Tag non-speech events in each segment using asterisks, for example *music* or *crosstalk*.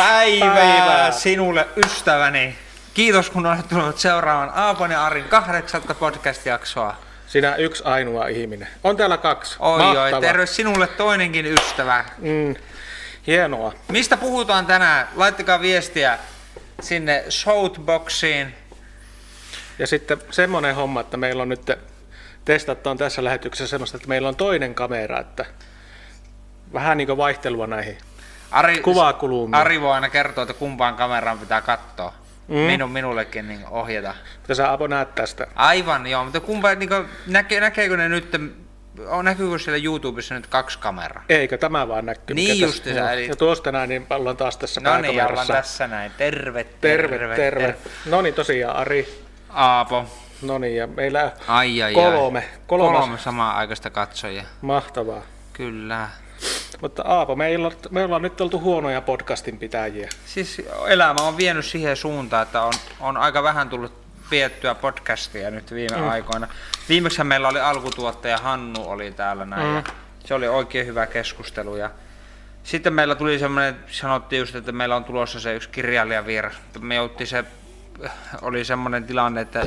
Päivää, Päivää. sinulle ystäväni. Kiitos kun olet tullut seuraamaan Aapon ja Arin kahdeksatta podcast-jaksoa. Sinä yksi ainoa ihminen. On täällä kaksi. Oi Mahtava. oi, terve sinulle toinenkin ystävä. Mm, hienoa. Mistä puhutaan tänään? Laittakaa viestiä sinne Shoutboxiin. Ja sitten semmoinen homma, että meillä on nyt testattu tässä lähetyksessä semmoista, että meillä on toinen kamera, että vähän niin kuin vaihtelua näihin. Ari, Kuvakulumia. Ari voi aina kertoa, että kumpaan kameraan pitää katsoa. Mm. Minun, minullekin niin ohjata. Mitä sä Apo näet tästä? Aivan, joo, mutta kumpa, niin kuin, näkee, näkeekö ne nyt, on, näkyykö siellä YouTubessa nyt kaksi kameraa? Eikö tämä vaan näkyy? Niin mikä justiinsa, tässä- eli- Ja tuosta näin, niin ollaan taas tässä No niin, ollaan tässä näin. Terve, Terve, terve. terve. No niin, tosiaan Ari. Aapo. No niin, ja meillä Ai, ai, kolme. ai. Kolmas. Kolme samaa aikaista katsojia. Mahtavaa. Kyllä. Mutta Aapo, me, olla, me ollaan nyt oltu huonoja podcastin pitäjiä. Siis elämä on vienyt siihen suuntaan, että on, on aika vähän tullut piettyä podcastia nyt viime mm. aikoina. Viimeksi meillä oli alkutuottaja Hannu oli täällä näin mm. ja se oli oikein hyvä keskustelu. Ja sitten meillä tuli semmoinen, sanottiin just, että meillä on tulossa se yksi kirjailijavieras. mutta Me jouttiin se, oli semmoinen tilanne, että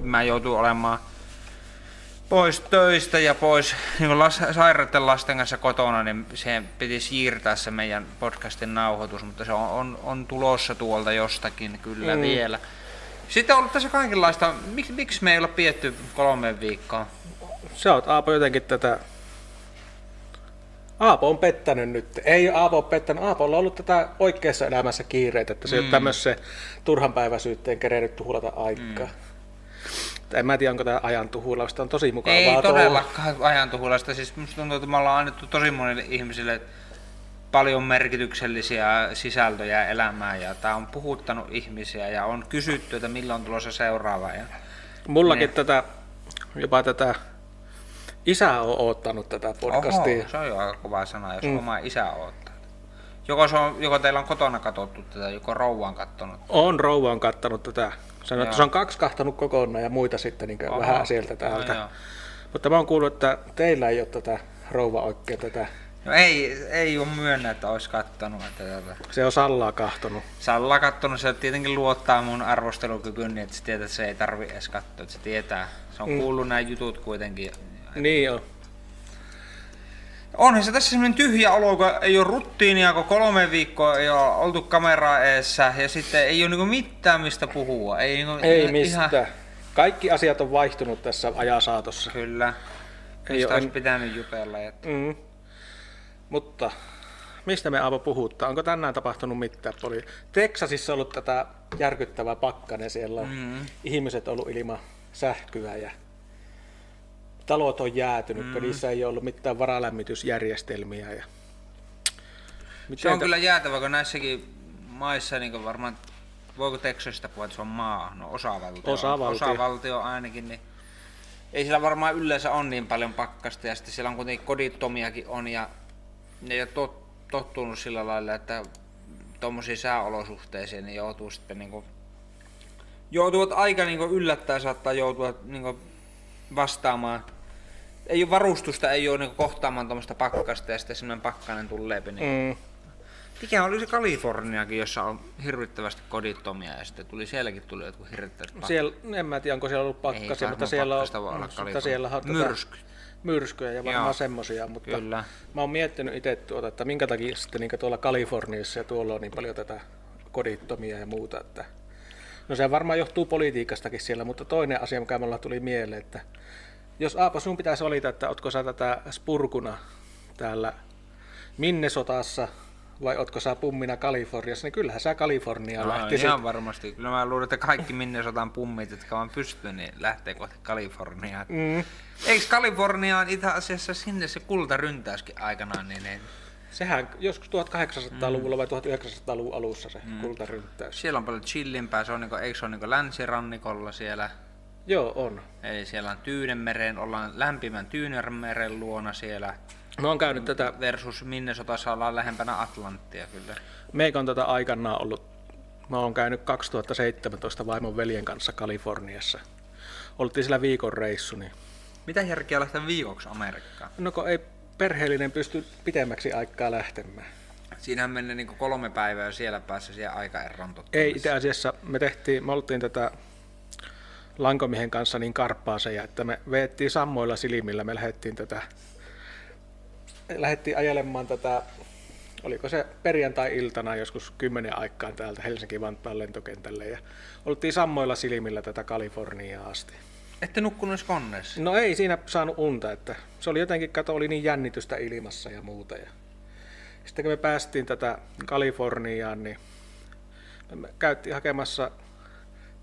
mä joutuin olemaan pois töistä ja pois niin las, sairaiden lasten kanssa kotona, niin siihen piti siirtää se meidän podcastin nauhoitus, mutta se on, on, on tulossa tuolta jostakin kyllä mm. vielä. Sitten on ollut tässä kaikenlaista, miksi, miksi me ei olla pietty kolme viikkoa? Sä oot Aapo jotenkin tätä... Aapo on pettänyt nyt. Ei Aapo ole pettänyt. Aapolla on ollut tätä oikeassa elämässä kiireitä, että se mm. ei ole tämmöisen turhanpäiväisyyteen kerennyt tuhlata aikaa. Mm. En mä tiedä, onko tämä ajan. On tosi mukavaa. Ei todellakaan ajan tuhulasta. Siis musta tuntuu, että me ollaan annettu tosi monille ihmisille paljon merkityksellisiä sisältöjä elämään ja tämä on puhuttanut ihmisiä ja on kysytty, että milloin on tulossa seuraava. Ja Mullakin Niin. tätä, jopa tätä isä on oottanut tätä podcastia. Oho, se on jo aika kova sana, jos mm. oma isä odottaa. Joko, se on, joko teillä on kotona katsottu tätä, joko rouva on kattonut. On rouva on kattanut tätä. Sanoin, että se on kaksi kahtanut kokonaan ja muita sitten niin vähän sieltä täältä. No, joo. Mutta mä oon kuullut, että teillä ei ole tätä rouva oikein tätä. no ei, ei ole myönnä, että olisi kattonut. Että tätä. Se on Sallaa kahtonut. Salla kattonut, se tietenkin luottaa mun arvostelukykyyn, niin että se tietää, että se ei tarvi edes katsoa, että se tietää. Se on kuullut nämä jutut kuitenkin. Niin on. Onhan se tässä semmoinen tyhjä olo, kun ei ole ruttiinia, kun kolme viikkoa ei ole oltu kameraa eessä ja sitten ei ole niinku mitään mistä puhua. Ei, niinku, Ei ihan- mistään. Kaikki asiat on vaihtunut tässä ajan saatossa. Kyllä. Ei Mistä olisi en- pitänyt jutella. Ja... Mm. Mutta mistä me Aavo puhuttaa? Onko tänään tapahtunut mitään? Oli Teksasissa ollut tätä järkyttävää pakkanen. Siellä on mm. ihmiset ollut ilman sähköä ja talot on jäätynyt. Mm. Niissä ei ollut mitään varalämmitysjärjestelmiä. Ja... Se on tä- kyllä jäätävä, kun näissäkin maissa niin varmaan, voiko Texasista puhua, että se on maa, no osavaltio. Osavaltio. Osavaltio ainakin, niin ei siellä varmaan yleensä on niin paljon pakkasta ja sitten siellä on kuitenkin kodittomiakin on ja ne ei ole tot, tottunut sillä lailla, että tuommoisiin sääolosuhteisiin niin joutuu sitten niin joutuvat aika niin yllättäen saattaa joutua niin vastaamaan. Ei ole varustusta, ei ole niin kohtaamaan tuommoista pakkasta ja sitten semmoinen pakkanen tulee. Niin Mm. mikä oli se Kaliforniakin, jossa on hirvittävästi kodittomia ja sitten tuli sielläkin tuli jotkut hirvittävät pakkaset. Siellä, en mä tiedä, onko siellä ollut pakkasia, mutta siellä on, mutta siellä on tätä Myrsky. myrskyjä ja varmaan Joo. semmosia, mutta Kyllä. mä oon miettinyt itse tuota, että minkä takia sitten niin tuolla Kaliforniassa ja tuolla on niin paljon tätä kodittomia ja muuta, että no se varmaan johtuu politiikastakin siellä, mutta toinen asia, mikä mulla tuli mieleen, että jos Aapo, sun pitäisi valita, että ootko sä tätä spurkuna täällä Minnesotassa vai ootko sä pummina Kaliforniassa, niin kyllähän sä Kaliforniaan No, lähtisit. ihan varmasti. Kyllä mä luulen, että kaikki Minnesotan pummit, jotka vaan pystyy, niin lähtee kohti Kaliforniaa. Mm. Eikö Kaliforniaan itse asiassa sinne se kulta ryntäyskin aikanaan, niin ne, Sehän joskus 1800-luvulla vai 1900-luvun alussa se mm. kultarynttäys. siellä on paljon chillimpää, se on niinku, eikö se ole niinku länsirannikolla siellä? Joo, on. Eli siellä on Tyynenmeren, ollaan lämpimän Tyynenmeren luona siellä. Mä oon käynyt tätä, Versus Minnesotassa ollaan lähempänä Atlanttia kyllä. meikä on tätä aikanaan ollut, mä oon käynyt 2017 vaimon veljen kanssa Kaliforniassa. Oltiin siellä viikon reissu, niin Mitä järkeä lähteä viikoksi Amerikkaan? no kun ei perheellinen pysty pitemmäksi aikaa lähtemään. Siinähän menee niin kolme päivää siellä päässä siihen aikaerron Ei, itse asiassa me tehtiin, me oltiin tätä lankomiehen kanssa niin karppaaseja, että me veettiin sammoilla silmillä, me lähdettiin tätä lähdettiin ajelemaan tätä, oliko se perjantai-iltana joskus kymmenen aikaan täältä Helsinki-Vantaan lentokentälle ja oltiin sammoilla silmillä tätä Kaliforniaa asti. Ette nukkunut koneessa? No ei siinä saanut unta, että se oli jotenkin, kato, oli niin jännitystä ilmassa ja muuta. Ja sitten kun me päästiin tätä Kaliforniaan, niin me käytiin hakemassa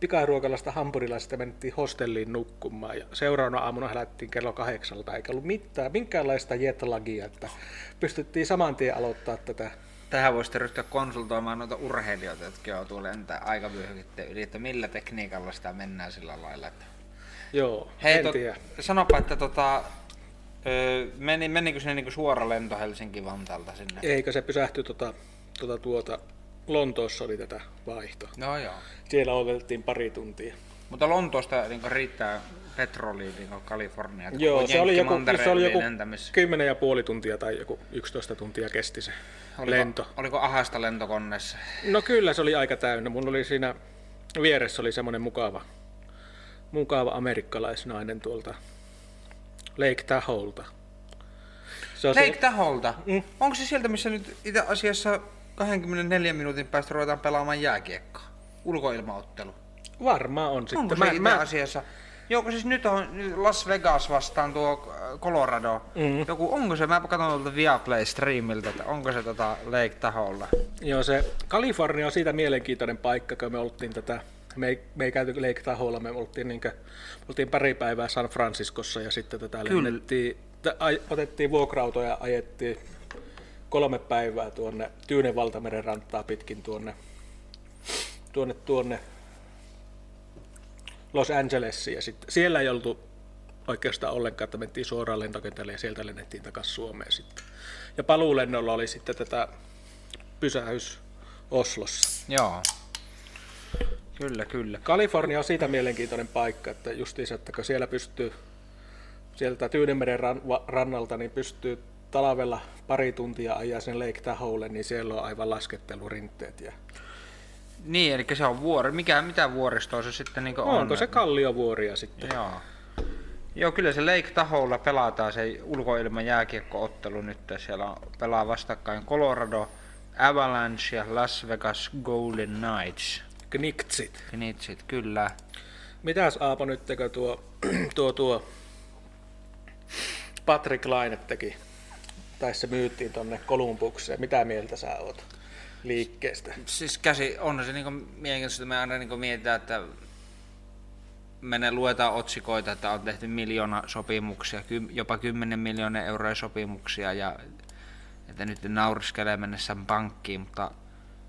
pikaruokalasta hampurilaisesta menettiin hostelliin nukkumaan ja seuraavana aamuna lähdettiin kello kahdeksalta, eikä ollut mitään, minkäänlaista jetlagia, että pystyttiin saman tien aloittaa tätä. Tähän voisitte ryhtyä konsultoimaan noita urheilijoita, jotka joutuu lentää aikavyöhyketteen yli, että millä tekniikalla sitä mennään sillä lailla. Että... Joo, Hei, en to, tiedä. Sanopa, että tota, meni, menikö sinne niin suora lento Helsinki-Vantaalta sinne? Eikö se pysähtyi tuota, tuota, tuota, Lontoossa oli tätä vaihto. No joo. Siellä odotettiin pari tuntia. Mutta Lontoosta niin riittää petroliin niin Kalifornia. Joo, se oli, joku, se oli joku 10 ja puoli tuntia tai joku 11 tuntia kesti se oliko, lento. Oliko ahasta lentokoneessa? No kyllä, se oli aika täynnä. Mun oli siinä vieressä oli semmoinen mukava, mukava amerikkalaisnainen tuolta Lake Tahoelta. Se Lake Tahoelta? Mm. Onko se sieltä, missä nyt itse asiassa 24 minuutin päästä ruvetaan pelaamaan jääkiekkoa. Ulkoilmaottelu. Varmaan on sitten. Onko se mä, mä... asiassa? Joo, siis nyt on Las Vegas vastaan tuo äh, Colorado. Mm. Joku, onko se, mä katson tuolta Viaplay streamiltä, että onko se tota Lake Taholla? Joo, se Kalifornia on siitä mielenkiintoinen paikka, kun me oltiin tätä, me ei, me ei käyty Lake Taholla, me oltiin, niinkö, me oltiin pari päivää San Franciscossa ja sitten tätä lennettiin, otettiin vuokrautoja ja ajettiin kolme päivää tuonne Tyynen valtameren rantaa pitkin tuonne, tuonne, tuonne Los Angelesiin. Ja sitten siellä ei oltu oikeastaan ollenkaan, että mentiin suoraan lentokentälle ja sieltä lennettiin takaisin Suomeen sitten. Ja paluulennolla oli sitten tätä pysähys Oslossa. Joo. Kyllä, kyllä. Kalifornia on siitä mielenkiintoinen paikka, että justiinsa, että kun siellä pystyy sieltä Tyynemeren rannalta, niin pystyy talvella pari tuntia ajaa sen Lake Tahoelle, niin siellä on aivan laskettelurinteet. Ja... Niin, eli se on vuori. Mikä, mitä vuoristoa se sitten niin on? Onko se kalliovuoria sitten? Joo. Joo, kyllä se Lake Tahoella pelataan se ulkoilman jääkiekkoottelu nyt. Siellä pelaa vastakkain Colorado Avalanche ja Las Vegas Golden Knights. Kniktsit. Kniktsit, kyllä. Mitäs Aapo nyt tuo, *clears throat* tuo, tuo Patrick Laine teki tai se myyttiin tonne Kolumbukseen. Mitä mieltä sä oot liikkeestä? Siis käsi, on se niin mielenkiintoista, me aina niin mietitään, että me luetaan otsikoita, että on tehty miljoona sopimuksia, jopa 10 miljoonaa euroa sopimuksia ja että nyt nauriskelee mennessä pankkiin, mutta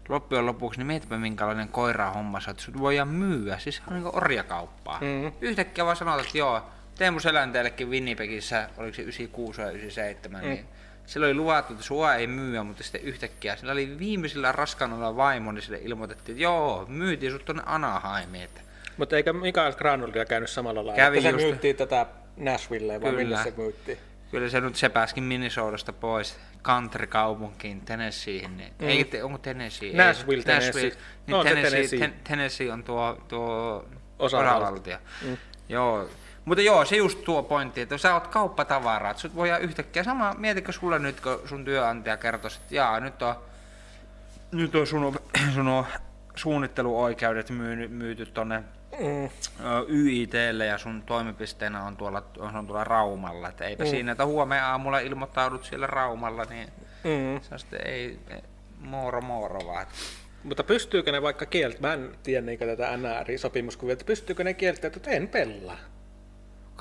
loppujen lopuksi niin mietipä minkälainen koira homma että sut voidaan myyä, siis on niin orjakauppaa. Mm-hmm. Yhtäkkiä vaan sanotaan, että joo, Teemu Selänteellekin Winnipegissä, oliko se 96 ja 97, mm. niin sillä oli luvattu, että sua ei myyä, mutta sitten yhtäkkiä sillä oli viimeisillä raskaana vaimo, niin sille ilmoitettiin, että joo, myytiin sut tuonne Anaheimiin. Mutta eikä Mikael Granulia käynyt samalla lailla, Kävi että se just... myyttiin tätä Nashvilleen, vai millä se myyttiin? Kyllä se nyt se pääskin Minnesotasta pois country-kaupunkiin, Tennesseeihin. Niin, mm. Ei, onko Tennessee? Nashville, Tennessee. Nashville. Niin no, Tennessee, Tennessee. Ten, Tennessee on tuo, tuo osavaltio. Mm. Joo, mutta joo, se just tuo pointti, että sä oot kauppatavaraa, että sut voi yhtäkkiä sama, mietitkö sulle nyt, kun sun työnantaja kertoisi, että jaa, nyt on, nyt on sun, *clears throat* sun on suunnitteluoikeudet myyty, myyty tonne mm. YITlle ja sun toimipisteenä on tuolla, on tuolla Raumalla, että eipä mm. siinä, että huomenna aamulla ilmoittaudut siellä Raumalla, niin mm. se ei, mooro mooro vaan. Mutta pystyykö ne vaikka kieltämään, mä en tiedä niin tätä NR-sopimuskuvia, että pystyykö ne kieltämään, että en pelaa?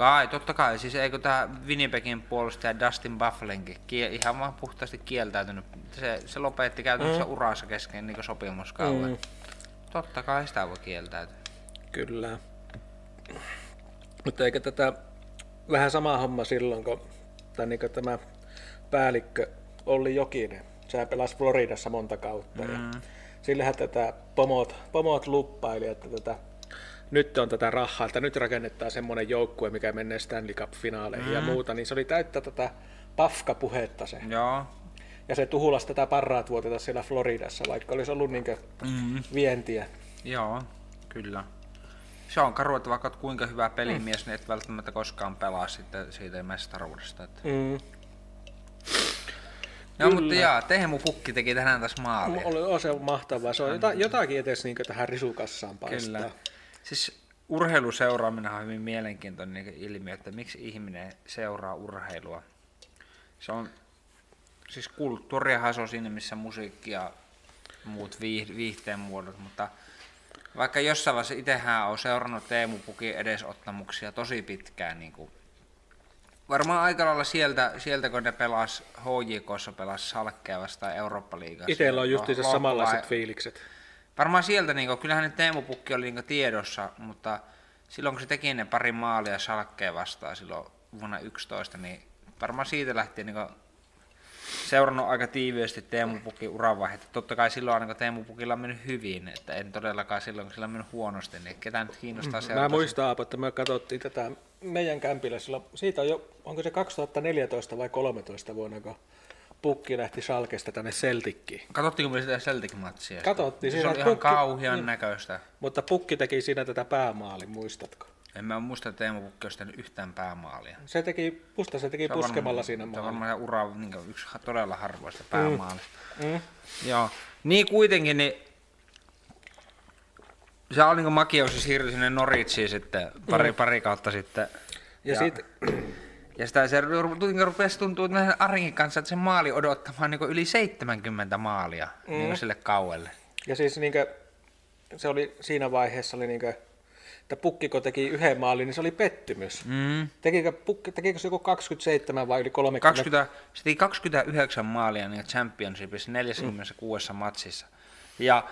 Kai, totta kai. Siis eikö tämä Winnipegin puolustaja Dustin Bufflinkin ihan vaan puhtaasti kieltäytynyt. Se, se lopetti käytännössä mm. uransa kesken niin sopimuskauden. Mm. Totta kai sitä voi kieltäytyä. Kyllä. Mutta eikö tätä vähän sama homma silloin, kun tai niin tämä päällikkö Olli Jokinen, sehän pelasi Floridassa monta kautta. Mm. Ja sillähän tätä pomot, pomot luppaili, että tätä nyt on tätä rahaa, että nyt rakennetaan semmoinen joukkue, mikä menee Stanley Cup-finaaleihin mm. ja muuta, niin se oli täyttä tätä pafkapuhetta se. Joo. Ja se tuhulasi tätä parraat vuoteta siellä Floridassa, vaikka olisi ollut niin Mm. vientiä. Joo, kyllä. Se on karu, että vaikka kuinka hyvä pelimies, niin et välttämättä koskaan pelaa sitten siitä mestaruudesta. Että... Mm. No Kyllä. mutta jaa, Teemu Pukki teki tänään tässä maalia. Oli, on se mahtavaa. Se on jota, jotakin edes niin tähän risukassaan paistaa. Kyllä. Siis urheiluseuraaminen on hyvin mielenkiintoinen niin ilmiö, että miksi ihminen seuraa urheilua. Se on, siis kulttuuriahan se on siinä, missä musiikki ja muut viih- viihteen muodot, mutta vaikka jossain vaiheessa itsehän on seurannut Teemu Pukin edesottamuksia tosi pitkään, niin kuin Varmaan aika lailla sieltä, sieltä kun ne pelas HJKssa pelas Salkkea vastaan Eurooppa-liigassa. Itellä on justiinsa samanlaiset fiilikset. Varmaan sieltä, niin kyllähän nyt Teemu Pukki oli niin tiedossa, mutta silloin kun se teki ne pari maalia Salkkeen vastaan silloin vuonna 11, niin varmaan siitä lähtien niin seurannut aika tiiviisti Teemu Pukin uravaihetta. Totta kai silloin niin Teemu Pukilla on mennyt hyvin, että en todellakaan silloin, kun sillä on mennyt huonosti, niin ketään nyt kiinnostaa seurata. Mä muistan, Aapo, että me katsottiin tätä meidän kämpillä silloin, siitä on jo, onko se 2014 vai 13 vuonna, kun Pukki lähti Salkesta tänne Celtickiin. Katsottiinko me sitä Celtic-matsia? Katsottiin, Se siinä oli ihan Pukki- kauhean niin. näköistä. Mutta Pukki teki siinä tätä päämaalin, muistatko? En mä muista, että Teemu Pukki olisi tehnyt yhtään päämaalia. Se teki, musta se teki Se puskemalla varmaan- siinä Se on varmaan ura niin yksi todella harvoista päämaalista. Mm. Joo. Niin kuitenkin, niin se oli niin Makio, se siirtyi sinne Norwichiin sitten pari, pari kautta sitten. Ja, Ja- sit, Ja sitä se ru- niin rupesi meidän Arinkin kanssa, että se maali odottamaan niin yli 70 maalia mm. niin sille kauelle. ja siis niinkö, se oli siinä vaiheessa, oli niinkö, että Pukkiko teki yhden maalin, niin se oli pettymys. Mm. Tekikö, Pukki, tekikö se joku 27 vai yli 30? 20, se teki 29 maalia niin Championshipissa 46 mm. matsissa. Ja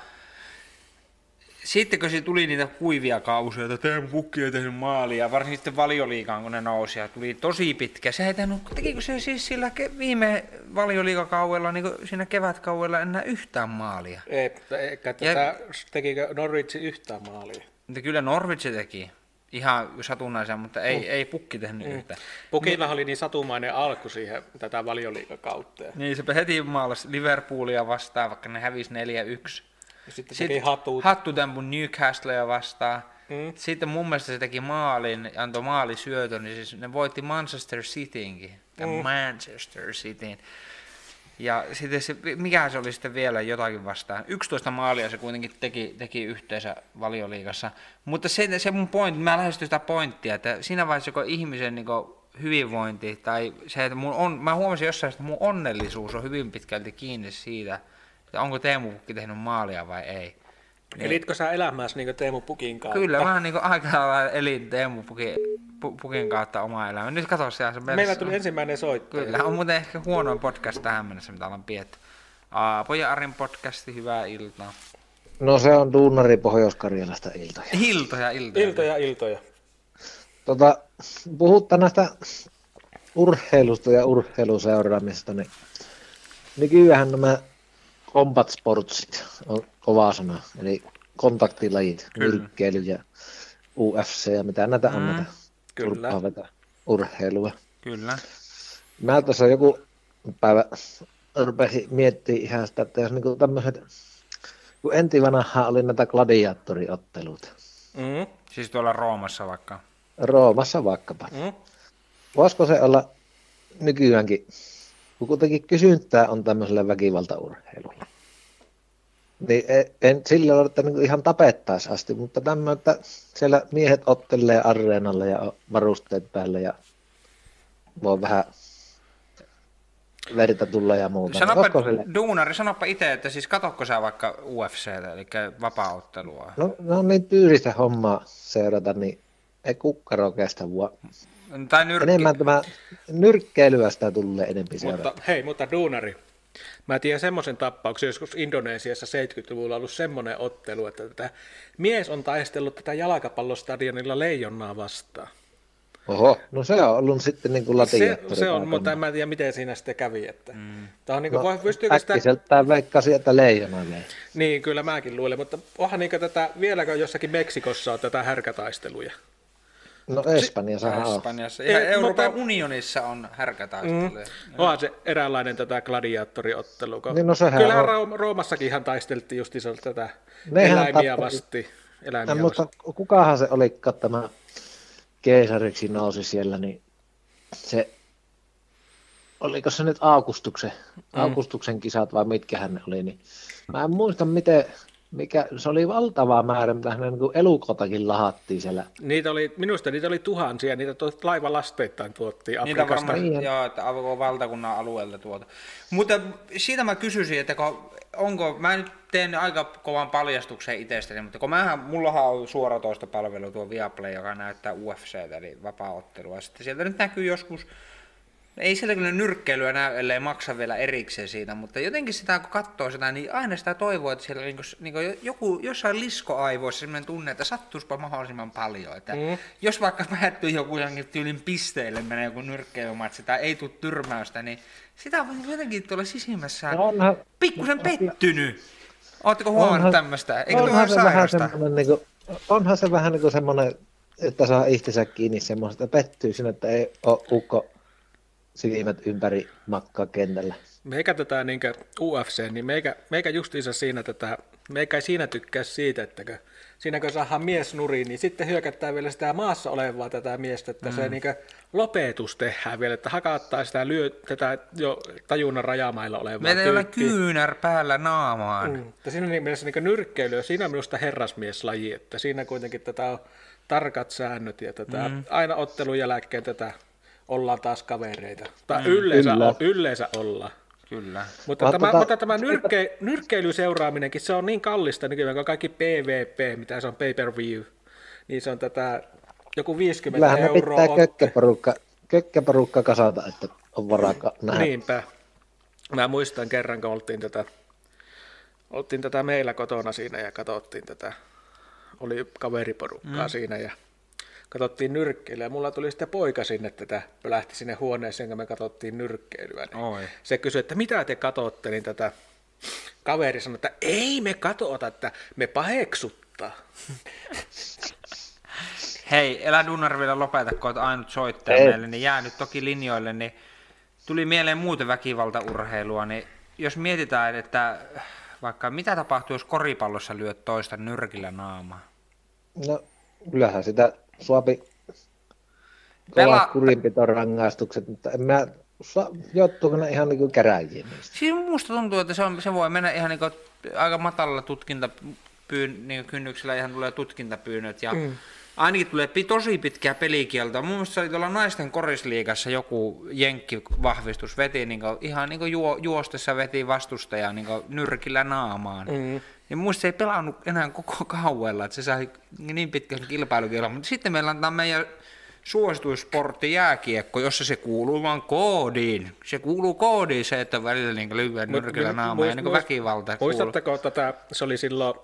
sitten kun se tuli niitä kuivia kausia, että Teemu Pukki ei tehnyt maalia, varsinkin sitten valioliigaan, kun ne nousi ja tuli tosi pitkä. Se ei tehnyt, tekikö se siis sillä ke- viime valioliigakaudella, niin siinä kevätkaudella enää yhtään maalia? Ei, eikä tätä, tekikö Norwich yhtään maalia? Mutta kyllä Norwich teki ihan satunnaisia, mutta ei, mm. ei Pukki tehnyt mm. yhtään. Pukilla oli niin satumainen alku siihen tätä valioliikakautta. Ja Niin se heti maalasi Liverpoolia vastaan, vaikka ne hävisi 4-1. Sitten Sitten teki hatut. hattutempun Newcastlea vastaan. Mm. Sitten mun mielestä se teki maalin, antoi maalisyötön, niin siis ne voitti Manchester Citynkin. Mm. Manchester Cityn. Ja sitten se, mikä se oli sitten vielä jotakin vastaan. 11 maalia se kuitenkin teki, teki yhteensä valioliigassa. Mutta se, se mun point, mä lähestyn sitä pointtia, että siinä vaiheessa kun ihmisen niin hyvinvointi tai se, että mun on, mä huomasin jossain, että mun onnellisuus on hyvin pitkälti kiinni siitä, onko Teemu Pukki tehnyt maalia vai ei. Elitkö sä elämässä niin Teemu Pukin kautta? Kyllä, vähän niin kuin aika lailla elin Teemu Pukin, Pu- Pukin kautta omaa elämää. Nyt katso siellä se Meillä tuli ensimmäinen soitto. Kyllä, on muuten ehkä huonoin podcast tähän mennessä, mitä ollaan pietty. Aapo ja Arin podcasti, hyvää iltaa. No se on duunari Pohjois-Karjalasta iltoja. Iltoja, iltoja. Iltoja, iltoja. Tota, puhuttaa näistä urheilusta ja urheiluseuraamista, niin nykyään nämä combat sportsit on kova sana, eli kontaktilajit, Kyllä. nyrkkeily ja UFC ja mitä näitä on Mm, näitä kyllä. vetää urheilua. Kyllä. Mä tuossa joku päivä rupesin miettimään ihan sitä, että jos niinku tämmöiset, kun enti vanha oli näitä gladiaattoriotteluita, Mm. Siis tuolla Roomassa vaikka. Roomassa vaikkapa. Mm. Voisiko se olla nykyäänkin, kun kuitenkin kysyntää on tämmöisellä väkivaltaurheilulla. Niin e- en sillä ole, että niinku ihan tapettaisi asti, mutta tämmöinen, että siellä miehet ottelee areenalla ja varusteet päällä ja voi vähän verta tulla ja muuta. Niin Sanoppa, Olisiko sille- duunari, sanoppa itse, että siis katokko sä vaikka UFCtä, eli vapaa-ottelua? No, no niin tyylistä hommaa seurata, niin ei kukkaro kestä vuo. Tai nyrkki. Enemmän tämä nyrkkeilyä sitä tulee enempi seurata. Mutta hei, mutta duunari. Mä tiedän semmoisen tappauksen, joskus Indonesiassa 70-luvulla ollut semmoinen ottelu, että tätä mies on taistellut tätä jalkapallostadionilla leijonnaa vastaan. Oho, no se on ollut sitten niin kuin Se, latiattori. se on, mutta en mä tiedä, miten siinä sitten kävi. Että. Mm. Tämä on niin kuin, No, pystyykö sitä... äkkiseltään veikkasi, että leijona vei. Niin, kyllä mäkin luulen, mutta onhan niin tätä, vieläkö jossakin Meksikossa on tätä härkätaisteluja? No Espanjassahan on. Espanjassa. Ihan Ei, Euroopan mutta- unionissa on härkätaisteluja. Mm. Onhan se eräänlainen tätä gladiaattoriottelu. kun- Niin, no sehän Kyllähän on. Room- Roomassakin ihan taisteltiin justiinsa tätä Nehän eläimiä tappoi- vasti. Eläimiä En vasti. muista, kukahan se oli, tämä keisariksi nousi siellä, niin se, oliko se nyt Augustuksen, Augustuksen kisat vai mitkähän ne oli, niin mä en muista miten, mikä, se oli valtava määrä, mitä hän niin elukotakin lahattiin siellä. Niitä oli, minusta niitä oli tuhansia, niitä tuot laivalasteittain tuottiin Niitä Afrikasta. varmaan, Niin. joo, että valtakunnan alueelta tuota. Mutta siitä mä kysyisin, että kun, onko, mä nyt teen aika kovan paljastuksen itsestäni, mutta kun mähän, mullahan on suoratoistopalvelu tuo Viaplay, joka näyttää UFC, eli vapaa-ottelua. Sitten sieltä nyt näkyy joskus, ei siellä kyllä nyrkkeilyä näy, ellei maksa vielä erikseen siitä, mutta jotenkin sitä kun katsoo sitä, niin aina sitä toivoo, että siellä niinku, niinku joku, jossain liskoaivoissa sellainen tunne, että sattuispa mahdollisimman paljon. Että mm. Jos vaikka päättyy joku jonkin tyylin pisteille menee joku nyrkkeilymatsi tai ei tule tyrmäystä, niin sitä on jotenkin tuolla sisimmässä No onhan, pikkusen pettynyt. Oletteko huomannut Onhan- tämmöistä? Eikö ole onhan se vähän niin kuin, onhan se vähän niin kuin semmoinen, että saa itsensä kiinni semmoista, että pettyy sinne, että ei ole ukko silmät ympäri makkaa kentällä. Meikä tätä niin UFC, niin meikä, meikä justiinsa siinä tätä, meikä ei siinä tykkää siitä, että kun, siinä kun saadaan mies nuriin, niin sitten hyökättää vielä sitä maassa olevaa tätä miestä, että mm. se niin lopetus tehdään vielä, että hakattaa sitä lyö, tätä jo tajunnan rajamailla olevaa Meitä ei ole kyynär päällä naamaan. Mm. Että siinä niin mielessä niin nyrkkeily on siinä minusta herrasmieslaji, että siinä kuitenkin tätä on tarkat säännöt ja tätä, mm. aina ottelun jälkeen tätä ollaan taas kavereita. Tai mm. yleensä, Kyllä. o, yleensä ollaan. Kyllä. Mutta, Mutta tämä, tota- mutta tämä nyrkke, nyrkkeilyseuraaminenkin, se on niin kallista nykyään, kun kaikki PvP, mitä se on pay-per-view, niin se on tätä joku 50 Kyllähän me euroa. pitää otte- kökkäporukka, kökkäporukka kasata, että on varaa nähdä. Niinpä. Mä muistan kerran, kun oltiin tätä, oltiin tätä meillä kotona siinä ja katsottiin tätä, oli kaveriporukkaa mm. siinä ja katsottiin nyrkkeilyä. Ja mulla tuli sitten poika sinne tätä, lähti sinne huoneeseen, kun me katsottiin nyrkkeilyä. Niin Oi. Se kysyi, että mitä te katsotte, niin tätä kaveri sanoi, että ei me katsota, että me paheksuttaa. *laughs* Hei, elä Dunnar vielä lopeta, kun oot ainut soittaja Ei. meille, niin jää nyt toki linjoille, niin tuli mieleen muuten väkivaltaurheilua, niin jos mietitään, että vaikka mitä tapahtuu, jos koripallossa lyöt toista nyrkillä naamaa? No, kyllähän sitä suopi Pela- kurinpitorangaistukset, mutta en mä, sa- joutuuko ne ihan niin kuin käräjiin niistä. Siis musta tuntuu, että se, on, se voi mennä ihan niin kuin, aika matalalla tutkintapyyn, niin kynnyksellä ihan tulee tutkintapyynnöt ja mm. Ainakin tulee tosi pitkää pelikieltoa. Mun mielestä se oli tuolla naisten korisliigassa joku jenkkivahvistus veti niin kuin, ihan niin kuin juo, juostessa veti vastustajaa niin kuin nyrkillä naamaan. Mm. Ja muista se ei pelannut enää koko *laughs* kauella, että se sai niin pitkän kilpailukielon. Mutta sitten meillä on tämä meidän suosituissportti jääkiekko, jossa se kuuluu vaan koodiin. Se kuuluu koodiin se, että välillä niin lyödä nyrkillä naamaa ja niin väkivalta kuuluu. Muistatteko tätä, se oli silloin,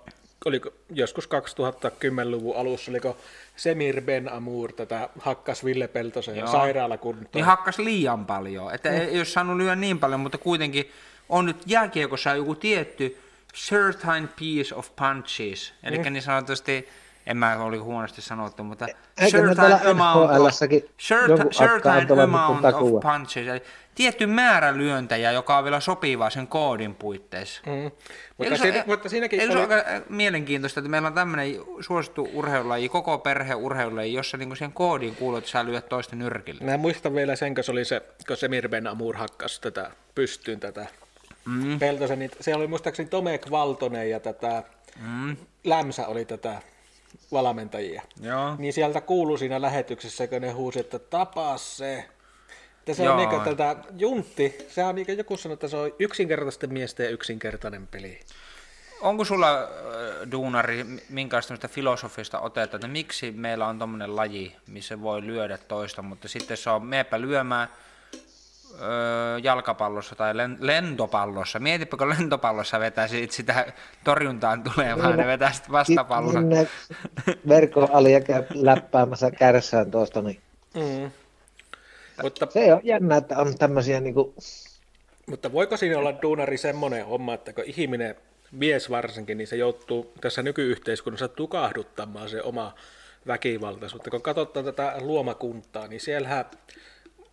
oliko joskus 2010-luvun alussa, oliko Semir Ben Amour tätä hakkas Ville Peltosen Joo. sairaalakuntoon. Niin hakkas liian paljon. Että mm. ei olisi saanut lyödä niin paljon, mutta kuitenkin on nyt jääkiekossa joku tietty certain piece of punches. Eli mm. niin sanotusti, en mä oli huonosti sanottu, mutta certain, joku akka certain amount of punches. Eli tietty määrä lyöntejä, joka on vielä sopivaa sen koodin puitteissa. Mm. Mutta, se- siinä, mutta siinäkin Eikö se ole aika äh, mielenkiintoista, että meillä on tämmöinen suosittu urheilulaji, koko perhe urheilulaji, jossa niinku siihen koodiin kuuluu, että sä lyöt toista nyrkillä. mä muistan vielä sen, kun se oli se, kun Semir Ben Amour hakkas tätä pystyyn tätä mm. Peltosen, niin se oli muistaakseni Tomek Valtonen ja tätä Mm. Lämsä oli tätä valmentajia. Joo. Niin sieltä kuului siinä lähetyksessä, kun ne huusi, että tapaa se. Että se Joo. on niinku tätä juntti, se on niinku joku sanoi, että se on yksinkertaisten miesten ja yksinkertainen peli. Onko sulla, äh, duunari, minkälaista filosofista otetta, että miksi meillä on tommonen laji, missä voi lyödä toista, mutta sitten se on, meepä lyömään öö, jalkapallossa tai len, lentopallossa. Mietipä, kun lentopallossa vetäisi sitä torjuntaan tulee, vaan ne vetää sitten vastapallossa. Minne verkon ali ja käy läppäämässä kärsään tuosta, niin Mm. Mutta, se on jännä, että on tämmöisiä niinku, mutta voiko siinä olla duunari semmoinen homma, että kun ihminen, mies varsinkin, niin se joutuu tässä nykyyhteiskunnassa tukahduttamaan se oma väkivaltaisuutta. Kun katsotaan tätä luomakuntaa, niin siellähän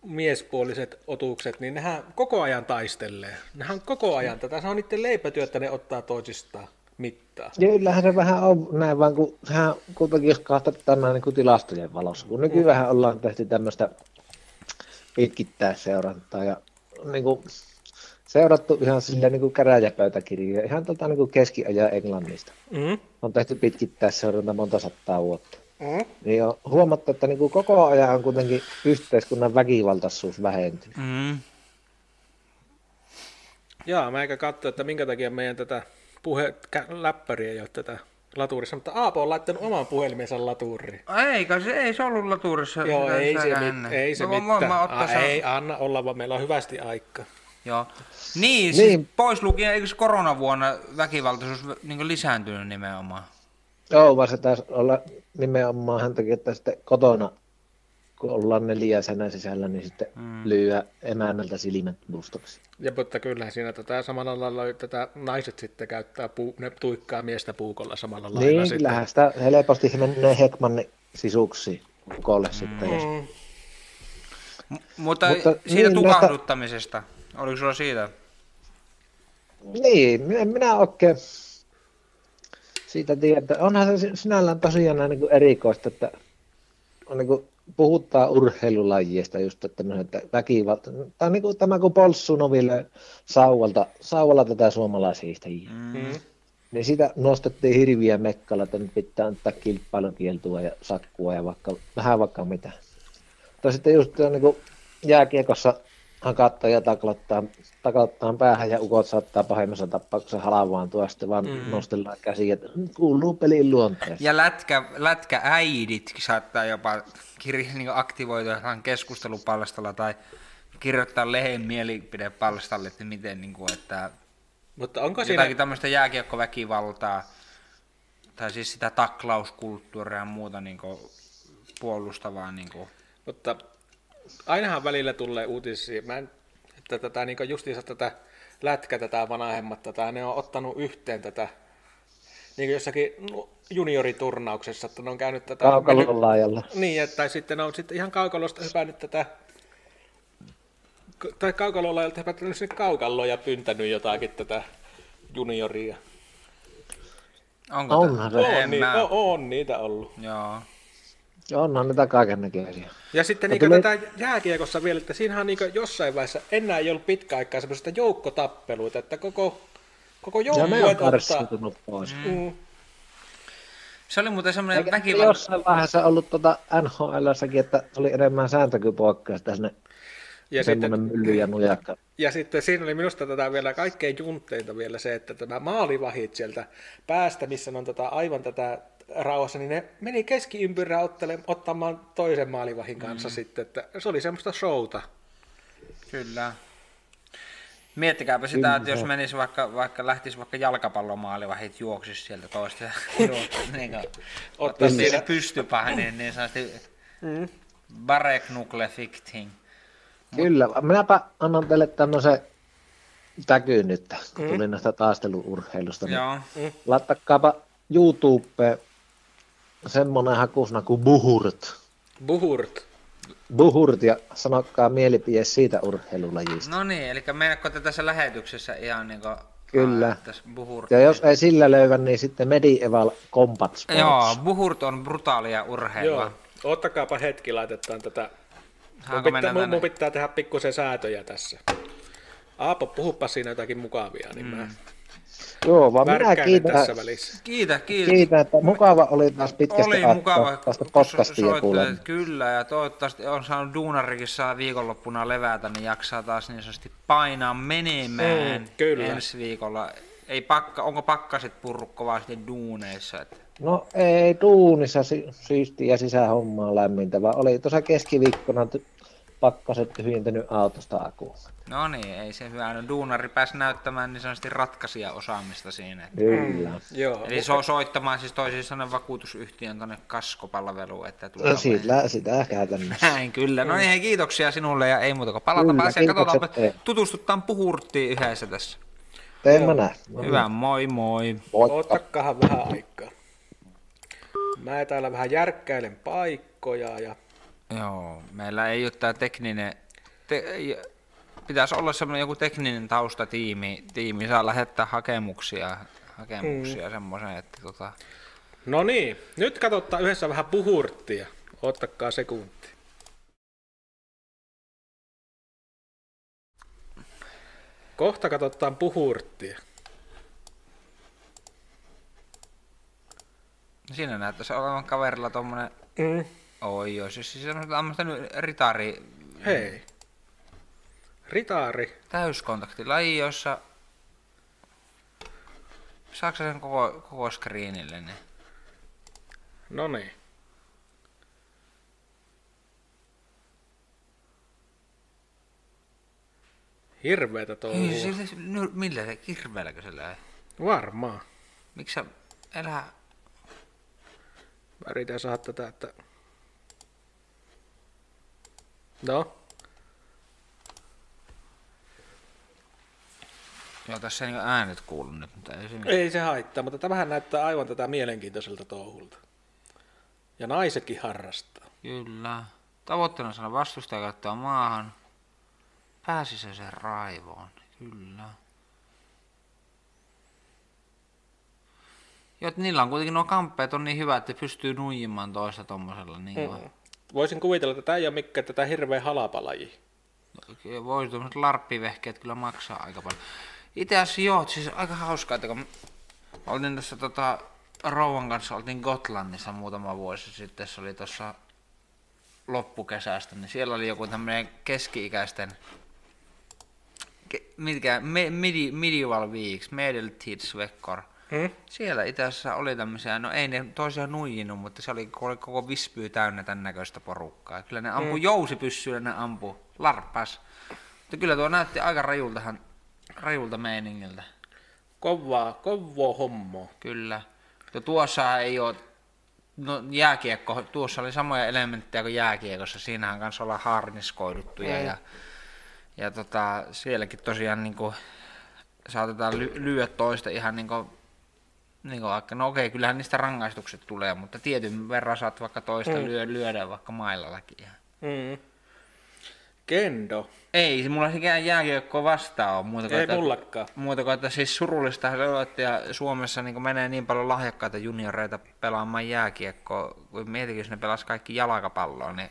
miespuoliset otukset, niin nehän koko ajan taistelee. Nehän koko ajan tätä, se on niiden leipätyötä, ne ottaa toisistaan mittaa. Kyllähän se vähän on näin, vaan kun sehän kuitenkin, jos katsotaan näin niin tilastojen valossa, kun nykyään ollaan tehty tämmöistä pitkittää seurantaa ja niin kuin, seurattu ihan sille niin kuin käräjäpöytäkirjoja, ihan tuota niin keskiajan Englannista. Mm. On tehty pitkittää seuranta monta sataa vuotta. Mm. Niin on huomattu, että niin kuin koko ajan on kuitenkin yhteiskunnan väkivaltaisuus vähentynyt. Mm. Jaa, mä eikä katso, että minkä takia meidän tätä puhe, kä- läppäriä ei ole tätä laturissa, mutta Aapo on laittanut oman puhelimensa laturiin. Eikä se, ei se ollut laturissa. Joo, ei se, mit, ei se No, mitään. ottaa A, sen- ei, anna olla, vaan meillä on hyvästi aikaa. Joo. Niin, Niin. siis pois lukien, eikö koronavuonna väkivaltaisuus niin lisääntynyt nimenomaan? Joo, vaan se taisi olla nimenomaan hän takia, että sitten kotona, kun ollaan neljä sänä sisällä, niin sitten mm. lyö emännältä silmät mustaksi. Ja mutta kyllähän siinä tätä samalla lailla tätä naiset sitten käyttää, puu, ne tuikkaa miestä puukolla samalla lailla. Niin, sitten. kyllähän sitä helposti menee Hekmanni sisuksi kolle mm. sitten. Jos... Mm. M- mutta, Mutta siitä niin, tukahduttamisesta, oliko sulla siitä? Niin, en minä oikein siitä tiedä, että onhan se sinällään tosiaan näin niin kuin erikoista, että on niin kuin puhutaan urheilulajista just, että, että väkivalta, tai niin kuin tämä kun Polssunoville sauvalta, sauvalla tätä suomalaishiihtäjiä, mm. Mm. niin sitä nostettiin hirviä mekkalla, että nyt pitää antaa kilpailukieltua ja sakkua ja vaikka, vähän vaikka mitä. Tai sitten just niin kuin jääkiekossa hakattaa ja taklattaa, taklattaa päähän ja ukot saattaa pahimmassa tapauksessa halavaantua, sitten vaan mm. nostellaan käsiä, että kuuluu pelin luonteeseen. Ja lätkä, lätkä äidit saattaa jopa kir- niin aktivoitua keskustelupalstalla tai kirjoittaa lehden mielipidepalstalle, että miten, niin kuin, että Mutta onko siinä, jotakin tämmöistä jääkiekkoväkivaltaa tai siis sitä taklauskulttuuria ja muuta niin kuin, puolustavaa. Niin kuin. mutta ainahan välillä tulee uutisia, mä en, että tätä niin justiinsa tätä lätkä, tätä vanhemmat, tätä, ne on ottanut yhteen tätä niin kuin jossakin junioriturnauksessa, että ne on käynyt tätä... Kaukalon laajalla. Niin, että, tai sitten ne on sitten ihan kaukalosta hypännyt tätä, tai kaukalolla ajalta hypättänyt sinne kaukalloon ja pyntänyt jotakin tätä junioria. Onko Onhan tä- se. En On, niin, mä- on, on niitä ollut. Joo. Onhan niitä kaiken näköisiä. Ja sitten Ja niin tuli- tätä jääkiekossa vielä, että siinähän on niin jossain vaiheessa enää ei ollut pitkä aikaa semmoisista joukkotappeluita, että koko, koko Ja ne on pois. Mm, Se oli muuten semmoinen Eikä väkivalta. jossain vaiheessa ollut tuota NHLssäkin, että oli enemmän sääntö kuin poikkeusta sinne ja, semmoinen sitten, mylly ja nujakka. ja sitten siinä oli minusta tätä vielä kaikkein juntteinta vielä se, että tämä maalivahit sieltä päästä, missä on tätä, aivan tätä rauhassa, niin ne meni keskiympyrää ottele, ottamaan toisen maalivahin kanssa mm. sitten, että se oli semmoista showta. Kyllä. Miettikääpä sitä, että jos menisi vaikka, vaikka lähtisi vaikka jalkapallomaalivahit juoksis sieltä toista juoksis, niin kuin, ottaisi siinä- siinä pystypäin, niin, niin sanotusti Mm. Barek Nukle Fikting. Kyllä, minäpä annan teille tämmöisen täkyyn nyt, kun tuli näistä taisteluurheilusta. Niin Joo. Laittakaapa YouTubeen semmonen hakusana kuin Buhurt. Buhurt. Buhurt ja sanokaa mielipide siitä urheilulajista. No niin, eli meinaatko te tässä lähetyksessä ihan niin kuin, Kyllä. Buhur... Ja jos ei sillä löyvä, niin sitten Medieval Combat Sports. Joo, Buhurt on brutaalia urheilua. Joo, ottakaapa hetki, laitetaan tätä. Mun pitää, mun, mun pitää tehdä pikkusen säätöjä tässä. Aapo, puhupa siinä jotakin mukavia, niin mä Joo, vaan minä kiitän, tässä välissä. Kiitä, kiitä. kiitän, että mukava oli taas pitkästä Oli aikaa mukava, tästä podcastia kuulemaan. Kyllä, ja toivottavasti on saanut duunarikin saa viikonloppuna levätä, niin jaksaa taas niin sanotusti painaa menemään Mm, kyllä. ensi viikolla. Ei pakka, onko pakkaset purrut kovasti duuneissa? Että... No ei duunissa si- siistiä sisähommaa lämmintä, vaan oli tuossa keskiviikkona pakkaset tyhjentänyt autosta akuun. No niin, ei se hyvä. No, duunari pääsi näyttämään niin sanotusti ratkaisija osaamista siinä. Kyllä. Joo, Eli so, soittamaan siis toisin sanoen vakuutusyhtiön tuonne kaskopalveluun, että tulee No sillä, sitä käytännössä. Näin kyllä. No niin, hei, kiitoksia sinulle ja ei muuta kuin palata kiitokset katsotaan, teille. tutustutaan puhurttiin yhdessä tässä. Teen mä näin. Hyvä, moi moi. moikka. ottakahan vähän aikaa. Mä täällä vähän järkkäilen paikkoja ja Joo, meillä ei ole tämä tekninen... Te, pitäisi olla semmoinen joku tekninen taustatiimi, tiimi saa lähettää hakemuksia, hakemuksia mm. semmoisen, että tota... No niin, nyt katsotaan yhdessä vähän puhurttia. Ottakaa sekunti. Kohta katsotaan puhurttia. Siinä näyttäisi olevan kaverilla tommonen... Mm. Oi joo, siis siis semmoista ritari... Hei. Ritaari. Täyskontaktilaji, jossa... Saatko sen koko, koko screenille? Niin? No niin. Hirveetä touhua. Ei, se, se, no, millä se, kirveelläkö se lähe? Varmaan. Miksi sä elää... Mä yritän saada tätä, että... No, Joo, tässä ei niin äänet kuulu nyt, mutta ei se... ei se haittaa, mutta tämähän näyttää aivan tätä mielenkiintoiselta touhulta. Ja naisetkin harrastaa. Kyllä. Tavoitteena on saada vastustaja katsoa maahan. Pääsi se sen raivoon. Kyllä. Joo, niillä on kuitenkin nuo kamppeet on niin hyvät, että pystyy nuijimaan toista tommosella. Niin Mm. Voisin kuvitella, että tämä ei ole mikään tätä hirveä halapalaji. mm. Voi tuommoiset larppivehkeet kyllä maksaa aika paljon. Itse asiassa joo, siis aika hauskaa, että kun mä oltiin tässä tota, Rouvan kanssa, oltiin Gotlannissa muutama vuosi sitten, se oli tuossa loppukesästä, niin siellä oli joku tämmöinen keski-ikäisten, ke, mitkä, me, midi, medieval weeks, medeltidsveckor. Hmm? Siellä itse asiassa oli tämmöisiä, no ei ne toisiaan nuijinut, mutta se oli, koko vispyy täynnä tämän näköistä porukkaa. Kyllä ne ampu mm. jousipyssyillä, ne ampu, larppas. Mutta kyllä tuo näytti aika rajultahan, rajulta meiningiltä. Kovaa, kovaa hommaa. Kyllä. Ja tuossa ei ole, no jääkiekko, tuossa oli samoja elementtejä kuin jääkiekossa. Siinähän kanssa ollaan harniskoiduttuja Mm. ja, ja tota, sielläkin tosiaan niin kuin, saatetaan ly- lyödä toista ihan niin kuin, niin kuin vaikka, no okei, kyllähän niistä rangaistukset tulee, mutta tietyn verran saat vaikka toista Mm. lyö, lyödä vaikka maillallakin. Mm. Kendo. Ei, mulla ei ikään jääkiekkoa vastaan ole muuta Ei mullakaan. muuta kuin, että siis surullista se on, että Suomessa niin menee niin paljon lahjakkaita junioreita pelaamaan jääkiekkoa, kun mietikin, jos ne pelas kaikki jalkapalloa, niin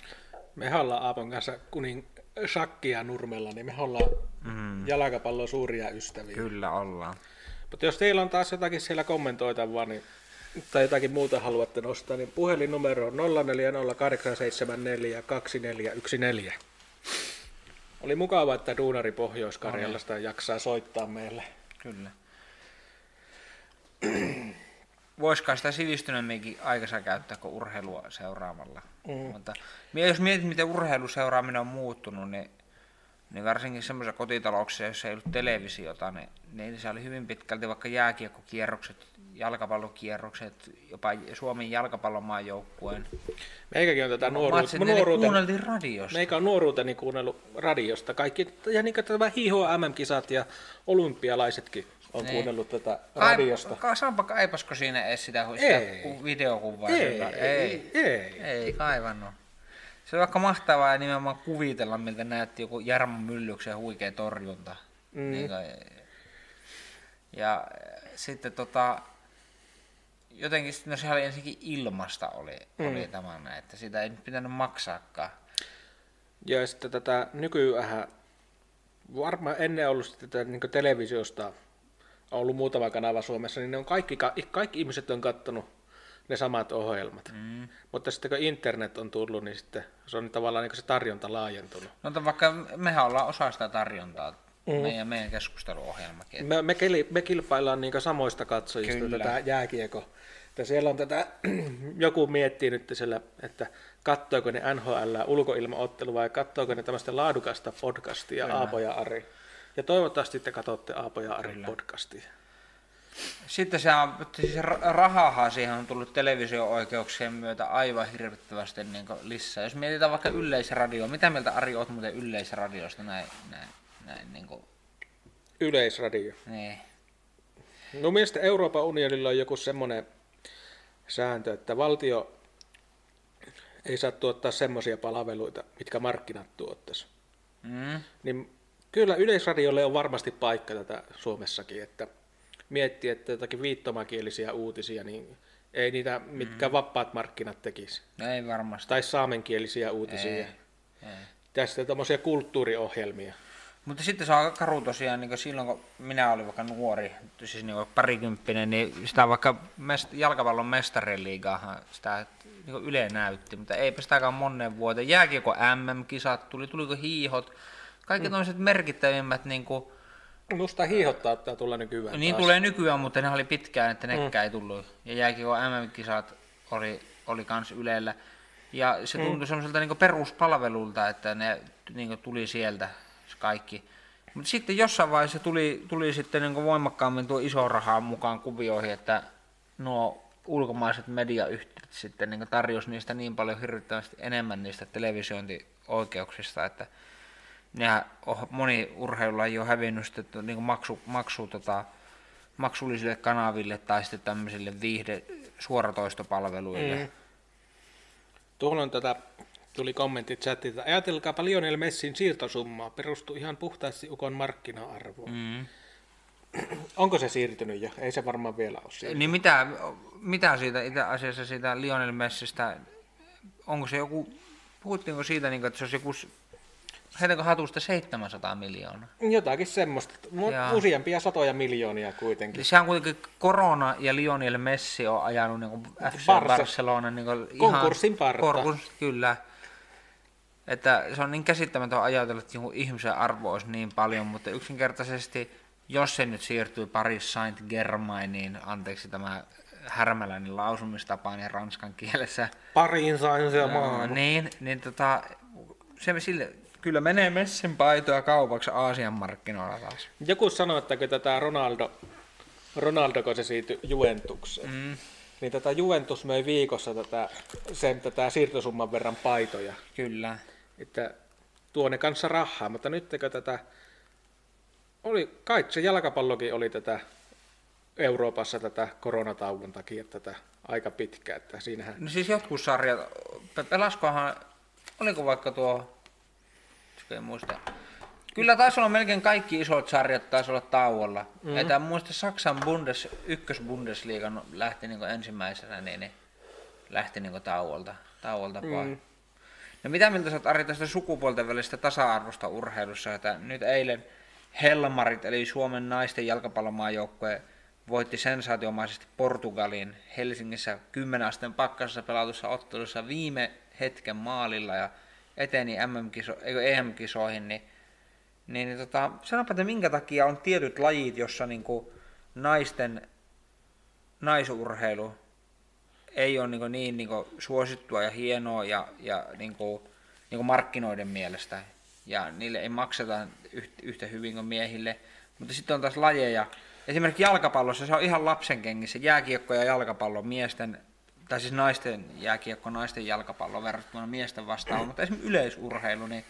Me ollaan Aapon kanssa kunin shakkia nurmella, niin me ollaan mm. jalkapallon suuria ystäviä. kyllä ollaan. Mutta jos teillä on taas jotakin siellä kommentoitavaa, niin tai jotakin muuta haluatte nostaa, niin puhelinnumero on 0408742414. Oli mukava, että Duunari Pohjois-Karjalasta jaksaa soittaa meille. Kyllä. Voisiko sitä sivistyneemminkin aikansa käyttää kuin urheilua seuraamalla. Mm. Mutta jos mietit, miten urheiluseuraaminen on muuttunut, niin, niin varsinkin semmoisissa kotitalouksissa, joissa ei ollut televisiota, niin, niin se oli hyvin pitkälti vaikka jääkiekkokierrokset, jalkapallokierrokset, jopa Suomen jalkapallomaajoukkueen. Meikäkin on tätä nuoruutta. Ne nuoruuteni, kuunneltiin radiosta. meikä on nuoruuteni kuunnellut radiosta. Kaikki, ja niin kuin tämä hiiho MM-kisat ja olympialaisetkin on Niin. kuunnellut tätä radiosta. Ka, saanpa kaipasko siinä edes sitä, sitä Ei. ku- videokuvaa? Ei, sieltä? ei, ei. Ei kaivannut. Se on vaikka mahtavaa ja nimenomaan kuvitella, miltä näytti joku Jarmo Myllyksen huikea torjunta. Mm. Niin kuin, ja äh, sitten tota, jotenkin no sehän oli ensinnäkin ilmasta oli, mm. oli tämä että sitä ei nyt pitänyt maksaakaan. Ja sitten tätä nykyään, varmaan ennen ollut sitten tätä niin televisiosta, on ollut muutama kanava Suomessa, niin ne on kaikki, kaikki ihmiset on kattonut ne samat ohjelmat. Mm. Mutta sitten kun internet on tullut, niin sitten se on tavallaan niin se tarjonta laajentunut. No vaikka mehän ollaan osa sitä tarjontaa, mm. meidän, meidän keskusteluohjelmakin. Me, me, me kilpaillaan niin samoista katsojista Kyllä. tätä jääkiekko. Että siellä on tätä, *clears throat* joku miettii nyt siellä, että kattoiko ne NHL ulkoilmaottelu vai kattoiko ne tämmöistä laadukasta podcastia Kyllä. Aapo ja Ari. Ja toivottavasti te katsotte Aapo ja Ari Kyllä. podcastia. Sitten se on, siis ra- rahahan siihen on tullut televisio-oikeuksien myötä aivan hirvittävästi niin lisää. Jos mietitään vaikka yleisradio, mitä mieltä Ari oot muuten yleisradiosta näin, näin, näin niin kuin, Yleisradio. niin. No mielestäni Euroopan unionilla on joku semmoinen sääntö, että valtio ei saa tuottaa semmoisia palveluita, mitkä markkinat tuottaisi. Mm. Niin kyllä Yleisradiolle on varmasti paikka tätä Suomessakin, että miettii, että jotakin viittomakielisiä uutisia, niin ei niitä mitkä mm. vapaat markkinat tekisi. Ei varmasti. Tai saamenkielisiä uutisia. Ei. Ei. Tästä tämmöisiä kulttuuriohjelmia. Mutta sitten se on aika karu tosiaan, niin silloin kun minä olin vaikka nuori, siis niin parikymppinen, niin sitä vaikka mest- jalkapallon mestariliigaahan sitä niin Yle näytti, mutta eipä sitäkään monen vuoteen. Jääkiekko MM-kisat tuli, tuliko hiihot, kaikki mm. tämmöiset merkittävimmät niin kuin, Musta hiihottaa että tulla nykyään Niin taas. tulee nykyään, mutta ne oli pitkään, että nekään mm. ei tullut. Ja jääkiekko MM-kisat oli, oli kans Ylellä. Ja se tuntui mm. semmoiselta niin peruspalvelulta, että ne niin tuli sieltä kaikki. Mutta sitten jossain vaiheessa tuli, tuli sitten niin voimakkaammin tuo iso rahaa mukaan kuvioihin, että nuo ulkomaiset mediayhtiöt sitten niin tarjosi niistä niin paljon hirvittävästi enemmän niistä televisiointioikeuksista, että nehän on, moni urheilulaji on hävinnyt sitten niin maksu, maksu, tota, maksullisille kanaville tai sitten tämmöisille viihde suoratoistopalveluille. Mm. Tuolla on tätä, tuli kommentti chatilta. Ajatelkaapa Lionel Messin siirtosummaa. Perustuu ihan puhtaasti Ukon markkina-arvoon. Mm. *clears throat* Onko se siirtynyt jo? Ei se varmaan vielä ole siirtynyt. Niin mitä, mitä siitä itse asiassa siitä Lionel Messistä, onko se joku, puhuttiinko siitä, niin kuin, että se olisi joku heitänkö hatusta 700 miljoonaa? Jotakin semmoista. Ja. Useampia satoja miljoonia kuitenkin. Se on kuitenkin korona ja Lionel Messi on ajanut niin FC Barca. Barcelona niin Konkurssin parta. Konkurs, kyllä. Että se on niin käsittämätön ajatella, että joku ihmisen arvo olisi niin paljon, mutta yksinkertaisesti, jos se nyt siirtyy Paris Saint-Germainiin, anteeksi tämä härmäläinen lausumistapa niin ranskan kielessä. Parin Saint-Germain. Niin, niin tota, se sille, kyllä menee Messin paitoja kaupaksi Aasian markkinoilla taas. Joku sanoi, että kun tätä Ronaldo, Ronaldo kun se siirtyi Juventukseen, mm. niin tätä Juventus möi viikossa tätä, sen tätä siirtosumman verran paitoja. Kyllä. Että tuo ne kanssa rahaa, mutta nyt tätä, oli, kai se jalkapallokin oli tätä Euroopassa tätä koronatauon takia tätä aika pitkä, että siinähän... No siis jotkut sarjat, pelaskohan, oliko vaikka tuo en muista. Kyllä taisi olla melkein kaikki isot sarjat taisi olla tauolla. Mm-hmm. Että muista Saksan Bundes, ykkösbundesliiga lähti niin ensimmäisenä, niin, niin lähti niin tauolta, tauolta mm. No mitä mieltä sä oot Ari tästä sukupuolten välistä tasa-arvosta urheilussa, että nyt eilen Helmarit, eli Suomen naisten jalkapallomaajoukkue, voitti sensaatiomaisesti Portugalin Helsingissä 10 asteen pakkasessa pelatussa ottelussa viime hetken maalilla ja eteni MM-kiso, EM-kisoihin, niin, niin, niin tota, sanopa, että minkä takia on tietyt lajit, jossa niin kuin naisten naisurheilu ei ole niin, niin, niin kuin suosittua ja hienoa ja, ja niin kuin, niin kuin markkinoiden mielestä. Ja niille ei makseta yhtä hyvin kuin miehille. Mutta sitten on taas lajeja. Esimerkiksi jalkapallossa se on ihan lapsen kengissä. Jääkiekko ja jalkapallo miesten tai siis naisten jääkiekko, naisten jalkapallo verrattuna miesten vastaan, mutta esimerkiksi yleisurheilu, niin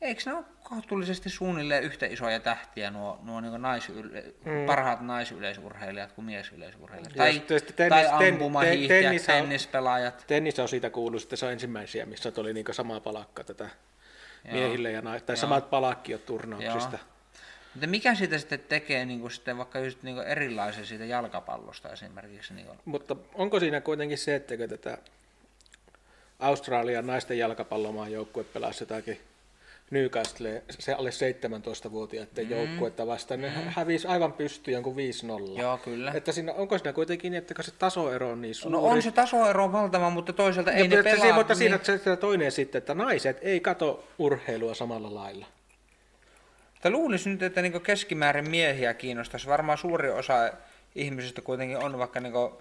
eikö ne ole kohtuullisesti suunnilleen yhtä isoja tähtiä nuo, nuo niin naisyle, mm. parhaat naisyleisurheilijat kuin miesyleisurheilijat? Tai, tennis, tai ampumahiihtäjät, ten, tennis tennispelaajat. Tennis on siitä kuullut, että se on ensimmäisiä, missä tuli niin sama palakka tätä miehille ja naisille, tai Joo. samat palakkiot turnauksista. Joo. Mutta mikä siitä sitten tekee niin kuin sitten vaikka just niin kuin erilaisen siitä jalkapallosta esimerkiksi? Niin kuin? Mutta onko siinä kuitenkin se, että tätä Australian naisten jalkapallomaan joukkue pelasi jotakin Newcastle, se alle 17-vuotiaiden mm. joukkuetta vastaan, ne mm. hävisi aivan pysty jonkun 5-0. Joo, kyllä. Että siinä, onko siinä kuitenkin niin, että se tasoero on niin suuri? No on se tasoero valtava, mutta toisaalta ei no, ne pelaa. Mutta niin... siinä se toinen sitten, että naiset ei kato urheilua samalla lailla. Mutta luulisin nyt, että niin keskimäärin miehiä kiinnostaisi. Varmaan suuri osa ihmisistä kuitenkin on, vaikka niin kuin,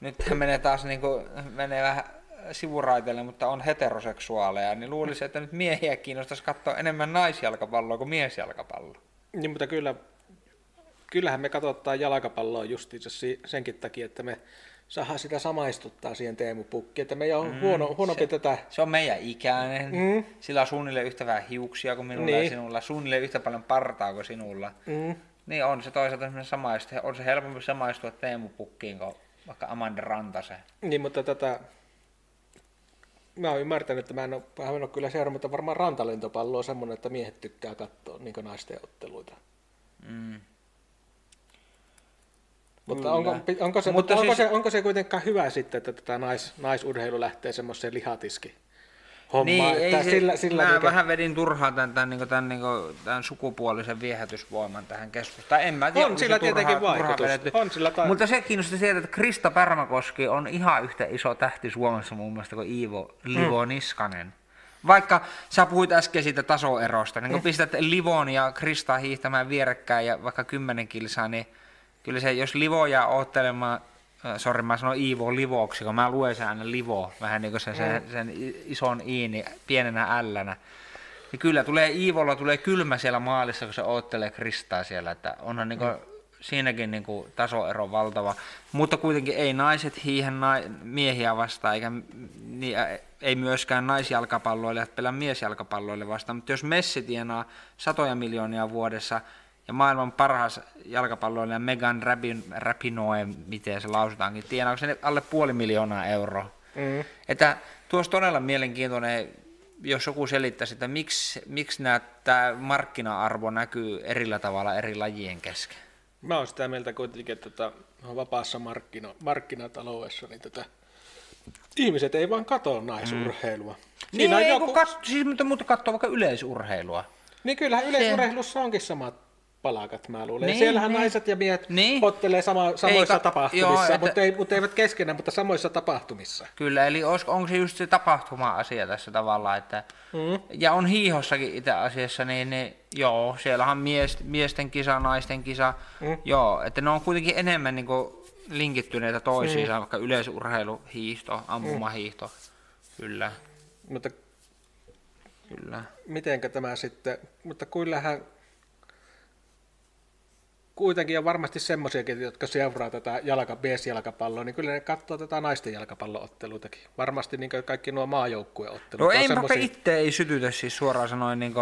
nyt *laughs* menee taas niin kuin, menee vähän sivuraiteille, mutta on heteroseksuaaleja, niin luulisin, että nyt miehiä kiinnostaisi katsoa enemmän naisjalkapalloa kuin miesjalkapalloa. Niin, mutta kyllä, kyllähän me katsotaan jalkapalloa justiinsa senkin takia, että me saadaan sitä samaistuttaa siihen Teemu Pukki, että meidän on mm, huono, huonompi se, tätä. Se on meidän ikäinen, mm. sillä on suunnilleen yhtä vähän hiuksia kuin minulla niin. ja sinulla, suunnilleen yhtä paljon partaa kuin sinulla. Mm. Niin on se toisaalta samaistu, on se helpompi samaistua Teemu Pukkiin kuin vaikka Amanda Rantasen. Niin, mutta tätä... Mä oon ymmärtänyt, että mä en ole, mä en ole kyllä seurannut, mutta varmaan rantalentopallo on semmoinen, että miehet tykkää katsoa niin naisten otteluita. Mm. Mutta onko, onko, se, mutta onko, siis... se, onko se kuitenkaan hyvä sitten, että tätä nais, naisurheilu lähtee semmoiseen lihatiski hommaan? Niin, että ei sillä, se, sillä mä mikä... vähän vedin turhaan tämän, tämän, tämän, tämän, niin kuin, tämän sukupuolisen viehätysvoiman tähän keskusteluun. En mä tiedä, on sillä tietenkin turhaa, vaikutus. Turhaa on sillä tai... Mutta se kiinnosti sieltä, että Krista Pärmäkoski on ihan yhtä iso tähti Suomessa muun muassa kuin Iivo Livo mm. Niskanen. Vaikka sä puhuit äsken siitä tasoerosta, niin kun mm. pistät Livon ja Krista hiihtämään vierekkäin ja vaikka kymmenen kilsaa, niin kyllä se, jos Livo jää oottelemaan, sori mä sanon Iivo Livoksi, kun mä luen sen aina Livo, vähän niin kuin sen, sen, mm. sen ison iini pienenä ällänä. Niin kyllä tulee Iivolla tulee kylmä siellä maalissa, kun se oottelee Kristaa siellä, että onhan niin kuin, mm. siinäkin niin kuin tasoero valtava. Mutta kuitenkin ei naiset hiihän na- miehiä vastaan, eikä niin, ei myöskään naisjalkapalloille pelaa miesjalkapalloille vastaan. Mutta jos Messi tienaa satoja miljoonia vuodessa, ja maailman parhaas jalkapalloilija Megan Rapin, Rapinoe, miten se lausutaankin, tienaako se alle puoli miljoonaa euroa. Mm. Että tuossa todella mielenkiintoinen, jos joku selittäisi, että miksi, miksi tämä markkina-arvo näkyy erillä tavalla eri lajien kesken. Mä oon sitä mieltä kuitenkin, että tota, vapaassa markkino, markkinataloudessa niin tätä, ihmiset ei vaan katso naisurheilua. Mm. Siinä niin, ei, joku... kat, siis, mutta, mutta katsoo vaikka yleisurheilua. Niin kyllähän yleisurheilussa onkin samat palakat, mä luulen. Niin, Siellähän niin. naiset ja miehet niin. ottelee sama, samoissa Eikä, tapahtumissa, joo, että, mutta, ei, mutta eivät keskenään, mutta samoissa tapahtumissa. Kyllä, eli onko, onko se just se tapahtuma-asia tässä tavalla, että, mm. ja on hiihossakin itse asiassa, niin, niin joo, siellähän on mies, miesten kisa, naisten kisa, mm. joo, että ne on kuitenkin enemmän niin kuin, linkittyneitä toisiinsa, mm. vaikka yleisurheilu, hiihto, ampumahiihto, mm. kyllä. Mutta Kyllä. Mitenkä tämä sitten, mutta kyllähän kuitenkin on varmasti semmoisiakin, jotka seuraa tätä jalka, BS-jalkapalloa, niin kyllä ne katsoo tätä naisten jalkapallootteluitakin. Varmasti niin kaikki nuo maajoukkueottelut. No ei, semmosia... itse ei sytytä siis suoraan sanoen niin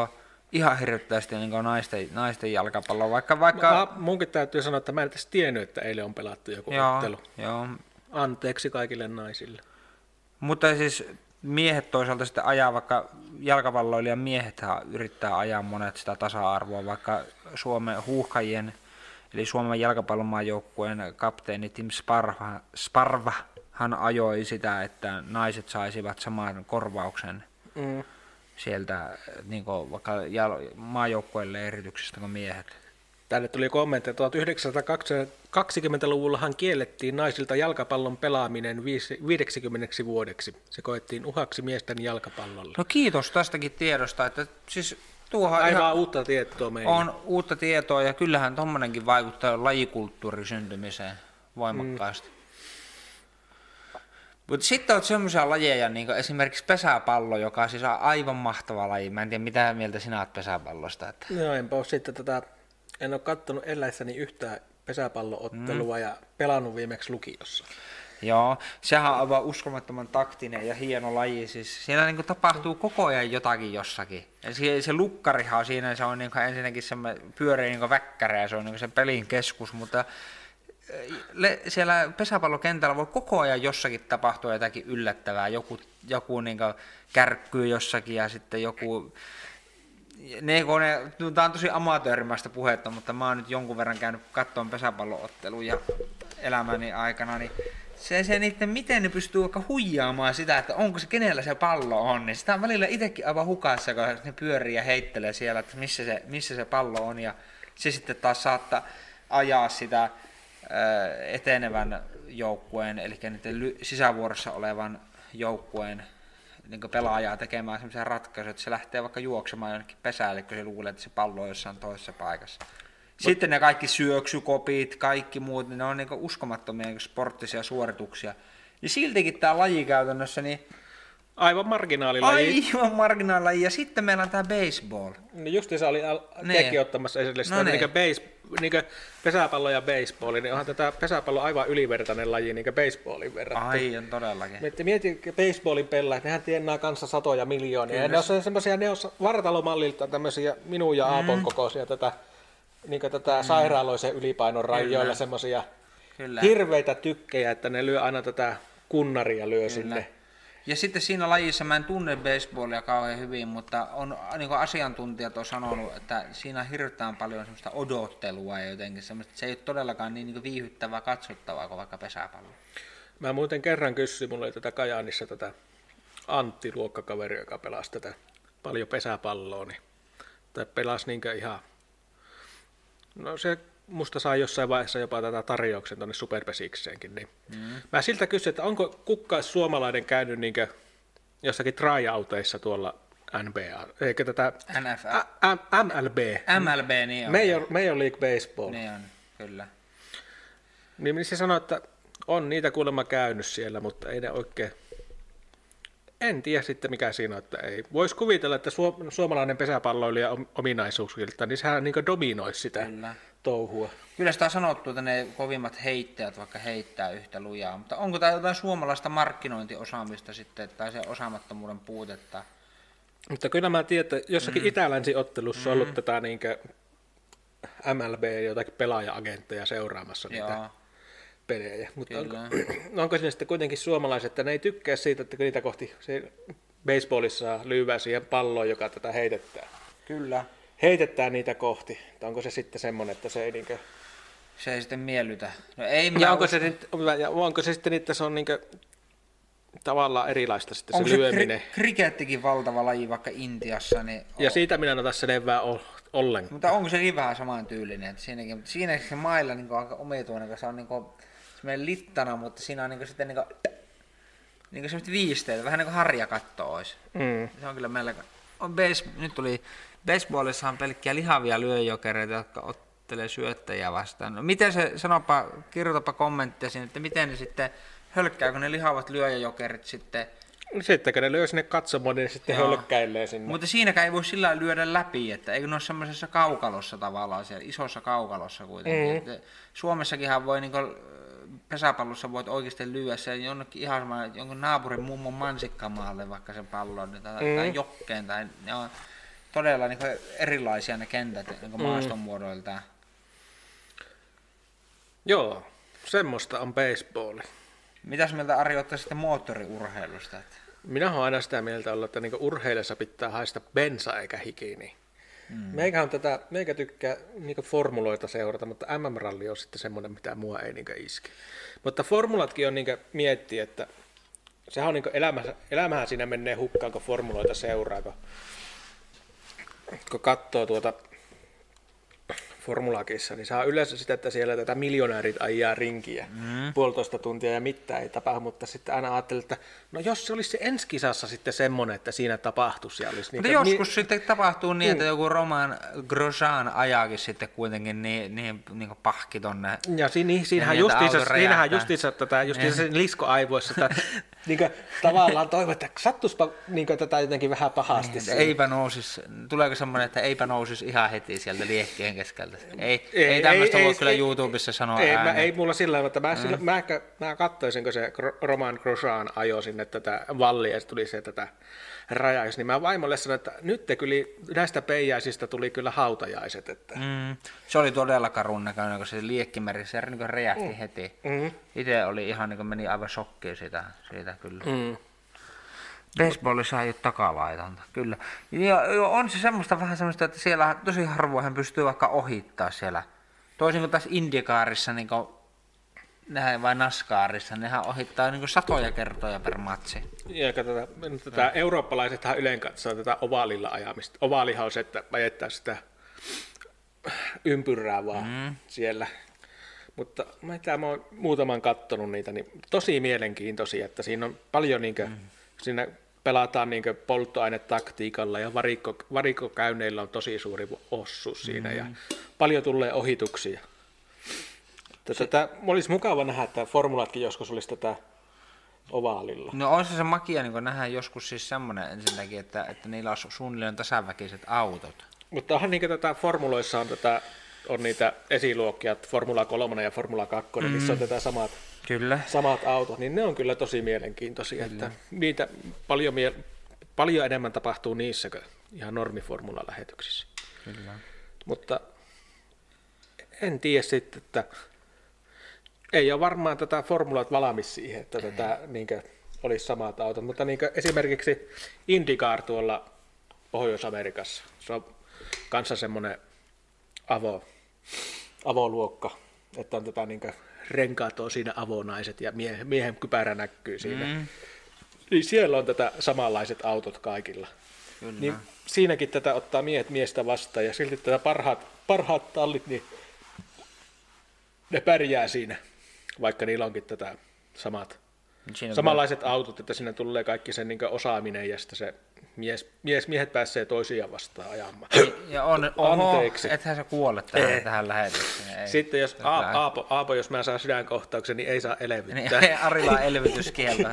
ihan hirvittävästi niin naisten, naisten jalkapalloa, vaikka... vaikka... Mä, munkin täytyy sanoa, että mä en edes tiennyt, että eilen on pelattu joku joo, ottelu. Joo. Anteeksi kaikille naisille. Mutta siis miehet toisaalta sitten ajaa, vaikka jalkapalloilijan miehet yrittää ajaa monet sitä tasa-arvoa, vaikka Suomen huuhkajien Eli Suomen jalkapallomaajoukkueen kapteeni Tim Sparva, Sparva hän ajoi sitä, että naiset saisivat saman korvauksen mm. sieltä niin kuin vaikka maajoukkueelle erityksestä kuin miehet. Tänne tuli kommentti, että 1920-luvullahan kiellettiin naisilta jalkapallon pelaaminen 50 vuodeksi. Se koettiin uhaksi miesten jalkapallolle. No kiitos tästäkin tiedosta, että siis tuohon Aivan ihan uutta tietoa meille. On uutta tietoa ja kyllähän tuommoinenkin vaikuttaa lajikulttuurin syntymiseen voimakkaasti. Mm. Mutta sitten on semmoisia lajeja, niin kuin esimerkiksi pesäpallo, joka siis on aivan mahtava laji. Mä en tiedä, mitä mieltä sinä olet pesäpallosta. Että... No enpä ole sitten tätä, en ole katsonut eläessäni yhtään pesäpalloottelua mm. ja pelannut viimeksi lukiossa. Joo, sehän on aivan uskomattoman taktinen ja hieno laji. Siis siellä niin kuin tapahtuu koko ajan jotakin jossakin. Se, se lukkarihan siinä, se on niin kuin ensinnäkin se pyörii niin väkkäri ja se on niin se pelin keskus, mutta eh, le, siellä pesäpallokentällä voi koko ajan jossakin tapahtua jotakin yllättävää. Joku, joku niin kärkkyy jossakin ja sitten joku ne, ne, tämä on tosi amatöörimäistä puhetta, mutta mä oon nyt jonkun verran käynyt kattoon pesäpallootteluja elämäni aikana, niin se, se niiden, miten ne pystyy vaikka huijaamaan sitä, että onko se, kenellä se pallo on, niin sitä on välillä itsekin aivan hukassa, kun ne pyörii ja heittelee siellä, että missä se, missä se pallo on, ja se sitten taas saattaa ajaa sitä etenevän joukkueen, eli niiden sisävuorossa olevan joukkueen niin pelaajaa tekemään sellaisia ratkaisuja, että se lähtee vaikka juoksemaan jonnekin pesälle, kun se luulee, että se pallo on jossain toisessa paikassa. Sitten ne kaikki syöksykopit, kaikki muut, niin ne on niin uskomattomia niin sporttisia suorituksia. Ja siltikin tämä laji käytännössä, niin Aivan marginaalilaji. Aivan marginaalilaji. Ja sitten meillä on tämä baseball. No just se oli niin. ottamassa esille sitä, no niin. base, niin pesäpallo ja baseball, niin onhan tätä pesäpallo aivan ylivertainen laji niin baseballin verrattuna. Ai, on todellakin. Mieti, mieti baseballin pelaajat, nehän tienaa kanssa satoja miljoonia. Kyllä. Ja ne on semmoisia, ne on vartalomallilta tämmöisiä minun ja Aapon mm. kokoisia tätä niin tätä mm. sairaaloisen ylipainon rajoilla semmoisia hirveitä tykkejä, että ne lyö aina tätä kunnaria lyö Kyllä. sinne. Ja sitten siinä lajissa, mä en tunne baseballia kauhean hyvin, mutta on, niin kuin asiantuntijat on sanonut, että siinä on hirveän paljon semmoista odottelua ja jotenkin semmoista, että se ei ole todellakaan niin, niin kuin viihyttävää katsottavaa kuin vaikka pesäpallo. Mä muuten kerran kysyin, mulla oli tätä Kajaanissa tätä Antti luokkakaveri, joka pelasi tätä paljon pesäpalloa, niin, tai pelasi niinkö ihan, no se musta sai jossain vaiheessa jopa tätä tarjouksen tuonne Superpesikseenkin, niin mm. mä siltä kysyin, että onko kukaan suomalainen käynyt niinkö jossakin tryouteissa tuolla NBA, eikä tätä NFL. Ä- M- MLB, MLB, niin on. Major, Major League Baseball, Niin on, kyllä. Niin se sanoi, että on niitä kuulemma käynyt siellä, mutta ei ne oikein... En tiedä sitten mikä siinä on, että ei. Voisi kuvitella, että suom- suomalainen pesäpalloilija om- ominaisuuksilta, niin sehän niin dominoisi sitä Kyllä. touhua. Kyllä sitä on sanottu, että ne kovimmat heittäjät vaikka heittää yhtä lujaa, mutta onko tämä jotain suomalaista markkinointiosaamista sitten, tai se osaamattomuuden puutetta? Mutta kyllä mä tiedän, että jossakin mm. itä-länsi-ottelussa on ollut tätä niinkö MLB jotakin pelaaja-agentteja seuraamassa niitä Joo, pelejä. Mutta *clears throat* onko, kyllä. onko siinä sitten kuitenkin suomalaiset, että ne ei tykkää siitä, että niitä kohti se baseballissa lyövää siihen palloon, joka tätä heitetään. Kyllä. heitetään niitä kohti. Että onko se sitten semmoinen, että se ei niinkö... Se ei sitten miellytä. No ei Ja onko se, nyt, ja onko se sitten, että se on niinkö tavallaan erilaista sitten onko se se lyöminen. kri- krikettikin valtava laji vaikka Intiassa, niin Ja siitä minä en ota selvää ol- ollenkaan. Mutta onko sekin vähän samantyylinen? Että siinäkin, mutta siinä se mailla niin aika omituinen, kun se on niin kuin, semmoinen littana, mutta siinä on niin kuin, sitten niin kuin, niin kuin semmoista viisteitä, vähän niin kuin harjakatto olisi. Mm. Se on kyllä melko... On base, nyt tuli, baseballissa on pelkkiä lihavia lyöjokereita, jotka ottelee syöttäjiä vastaan. No, miten se, sanopa, kirjoitapa kommentteja sinne, että miten ne sitten hölkkääkö ne lihavat lyöjäjokerit sitten Sitten kun ne lyö sinne katsomaan, niin sitten Joo. hölkkäilee sinne. Mutta siinäkään ei voi sillä lyödä läpi, että eikö ne ole semmoisessa kaukalossa tavallaan, siellä isossa kaukalossa kuitenkin. Mm. Suomessakinhan voi niinku, pesäpallossa voit oikeasti lyödä sen jonnekin ihan sama, jonkun naapurin mummon mansikkamaalle vaikka sen pallon tai, mm. tai jokkeen. Tai, ne on todella niinku erilaisia ne kentät niinku maaston muodoiltaan. Joo, semmoista on baseball. Mitäs mieltä Ari ottaa sitten moottoriurheilusta? Minä olen aina sitä mieltä ollut, että niinku urheilessa pitää haista bensa eikä hiki. Mm. Meikä, on tätä, meikä tykkää niinku formuloita seurata, mutta MM-ralli on sitten semmoinen, mitä mua ei niinku iske. Mutta formulatkin on niinku miettiä, että sehän on niinku elämä, elämähän siinä menee hukkaan, kun formuloita seuraa, kun, kun katsoo tuota formulakissa, niin saa yleensä sitä, että siellä tätä miljonäärit ajaa rinkiä mm. puolitoista tuntia ja mitään ei tapahdu, mutta sitten aina ajattelin, että no jos se olisi se ensi kisassa sitten semmoinen, että siinä tapahtuisi ja olisi Mutta niitä- joskus sitten tapahtuu niin, että joku Roman Grosjean ajaakin sitten kuitenkin niin, niin, niin kuin pahki tonne. Ja siinä, niin, siinähän, justiinsa, siinähän justiinsa, tätä, justiinsa sen liskoaivoissa, että *laughs* niin kuin, tavallaan toivon, että sattuspa niin kuin, tätä jotenkin vähän pahasti. Että eipä nousis, tuleeko semmoinen, että eipä nousis ihan heti sieltä liekkien keskeltä? Ei, ei, ei tämmöistä voi kyllä YouTubessa sanoa ei, mä, ääneen. ei mulla sillä tavalla, että mä, mm. mä, mä, mä katsoisin, kun se Roman Grosjean ajoi sinne tätä vallia ja se tuli se tätä rajaisi, niin mä vaimolle sanoin, että nyt te kyllä näistä peijaisista tuli kyllä hautajaiset. Että. Mm, se oli todella karun näköinen, kun se liekkimeri, se niin räjähti mm. heti. Mm. Itse oli ihan niin kuin meni aivan shokkiin siitä, siitä kyllä. Mm. Baseballissa ei ole takalaitonta, kyllä. Ja on se semmoista vähän semmoista, että siellä tosi harvoin hän pystyy vaikka ohittaa siellä. Toisin kuin tässä Indikaarissa, niin kuin, nehän, vai Naskaarissa, nehän ohittaa niin satoja kertoja per matsi. Ja tätä, tätä eurooppalaisethan yleen katsoo tätä ovaalilla ajamista. Ovaalihan on se, että ajettaa sitä ympyrää vaan mm. siellä. Mutta mitä mä oon muutaman kattonut niitä, niin tosi mielenkiintoisia, että siinä on paljon niinkö, mm. siinä pelataan niinkö polttoainetaktiikalla ja varikko, varikkokäynneillä on tosi suuri osuus siinä ja paljon tulee ohituksia. Tätä, olisi mukava nähdä, että formulatkin joskus olisi tätä ovaalilla. No on se se makia niin nähdä joskus siis semmoinen ensinnäkin, että, että niillä on su- suunnilleen tasaväkiset autot. Mutta onhan niin tätä formuloissa on, tätä, on niitä esiluokkia, Formula 3 ja Formula 2, mm. missä on tätä samat, Kyllä. samat autot, niin ne on kyllä tosi mielenkiintoisia. Että niitä paljon, mie- paljon enemmän tapahtuu niissä kuin ihan normiformula-lähetyksissä. Kyllä. Mutta en tiedä sitten, että ei ole varmaan tätä formulat valmis siihen, että tätä niin kuin, olisi samat autot, mutta niin esimerkiksi IndyCar tuolla Pohjois-Amerikassa, se on kanssa semmoinen avo, avoluokka, että on tätä niin kuin, renkaat on siinä avonaiset ja miehen, miehen kypärä näkyy siinä. Mm. Niin siellä on tätä samanlaiset autot kaikilla. Kyllä. Niin siinäkin tätä ottaa miehet miestä vastaan ja silti tätä parhaat, parhaat tallit, niin ne pärjää siinä, vaikka niillä onkin tätä samat, Siinä samanlaiset kyllä. autot, että sinne tulee kaikki sen niin osaaminen ja sitten se mies, mies, miehet pääsee toisiaan vastaan ajamaan. Ja on, oho, Anteeksi. ethän sä kuole tähän, ei. tähän lähetykseen. Ei. Sitten jos Aapo, Aapo, jos mä saan sydänkohtauksen, niin ei saa elvyttää. Niin, Arilla on elvytyskielto.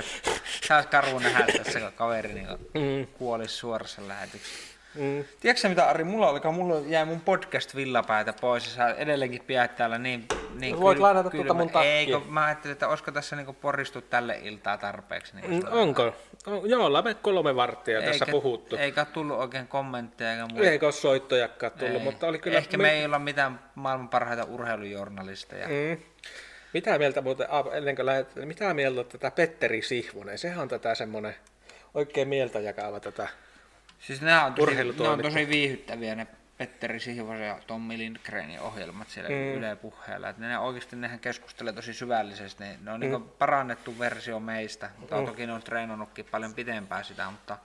Saas karu nähdä tässä, kun kaveri niin mm. kuolisi suorassa lähetyksessä. Mm. Tiedätkö mitä Ari, mulla, oli, mulla jäi mun podcast villapäitä pois ja sä edelleenkin pidät täällä niin... niin Voit kyl, lainata tuota mun takkia. Eikö, mä ajattelin, että olisiko tässä niinku poristu tälle iltaa tarpeeksi. Niin mm, onko? On, joo, ollaan me kolme varttia eikä, tässä puhuttu. Eikä tullut oikein kommentteja eikä muuta. Eikä ole soittojakaan tullut, ei. mutta oli kyllä... Ehkä me... me ei olla mitään maailman parhaita urheilujournalisteja. Mm. Mitä mieltä muuten, ennen kuin lähdet, mitä mieltä tätä Petteri Sihvonen, sehän on tätä semmoinen oikein mieltä jakava tätä Siis nämä on tosi, ne on tosi viihyttäviä ne Petteri Sihvosen ja Tommi Lindgrenin ohjelmat siellä mm. Yle puheella. Että ne oikeasti nehän keskustelee tosi syvällisesti. Ne on mm. niin parannettu versio meistä, mutta mm. toki ne on treenannutkin paljon pitempään sitä, mutta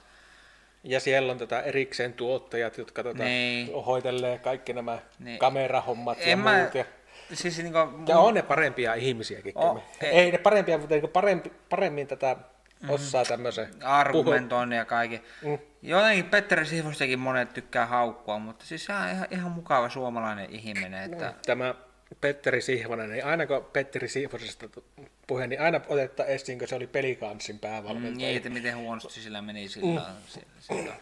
ja siellä on tätä erikseen tuottajat, jotka tota niin. hoitelee kaikki nämä niin. kamerahommat en ja mä, muut. Ja, siis niin kuin, ja on ne parempia ihmisiäkin. Oh, ei. ei ne parempia, mutta niin parempi, paremmin tätä mm. osaa tämmöisen argumentoinnin ja kaikki. Mm. Jotenkin Petteri Sihvostakin monet tykkää haukkua, mutta siis se on ihan, ihan mukava suomalainen ihminen. Että... Tämä Petteri Sihvonen, niin aina kun Petteri Sihvosesta puhe, niin aina otetta esiin, kun se oli pelikanssin päävalmentaja. Mm, niin, että miten huonosti sillä meni sillä. Mm. sillä.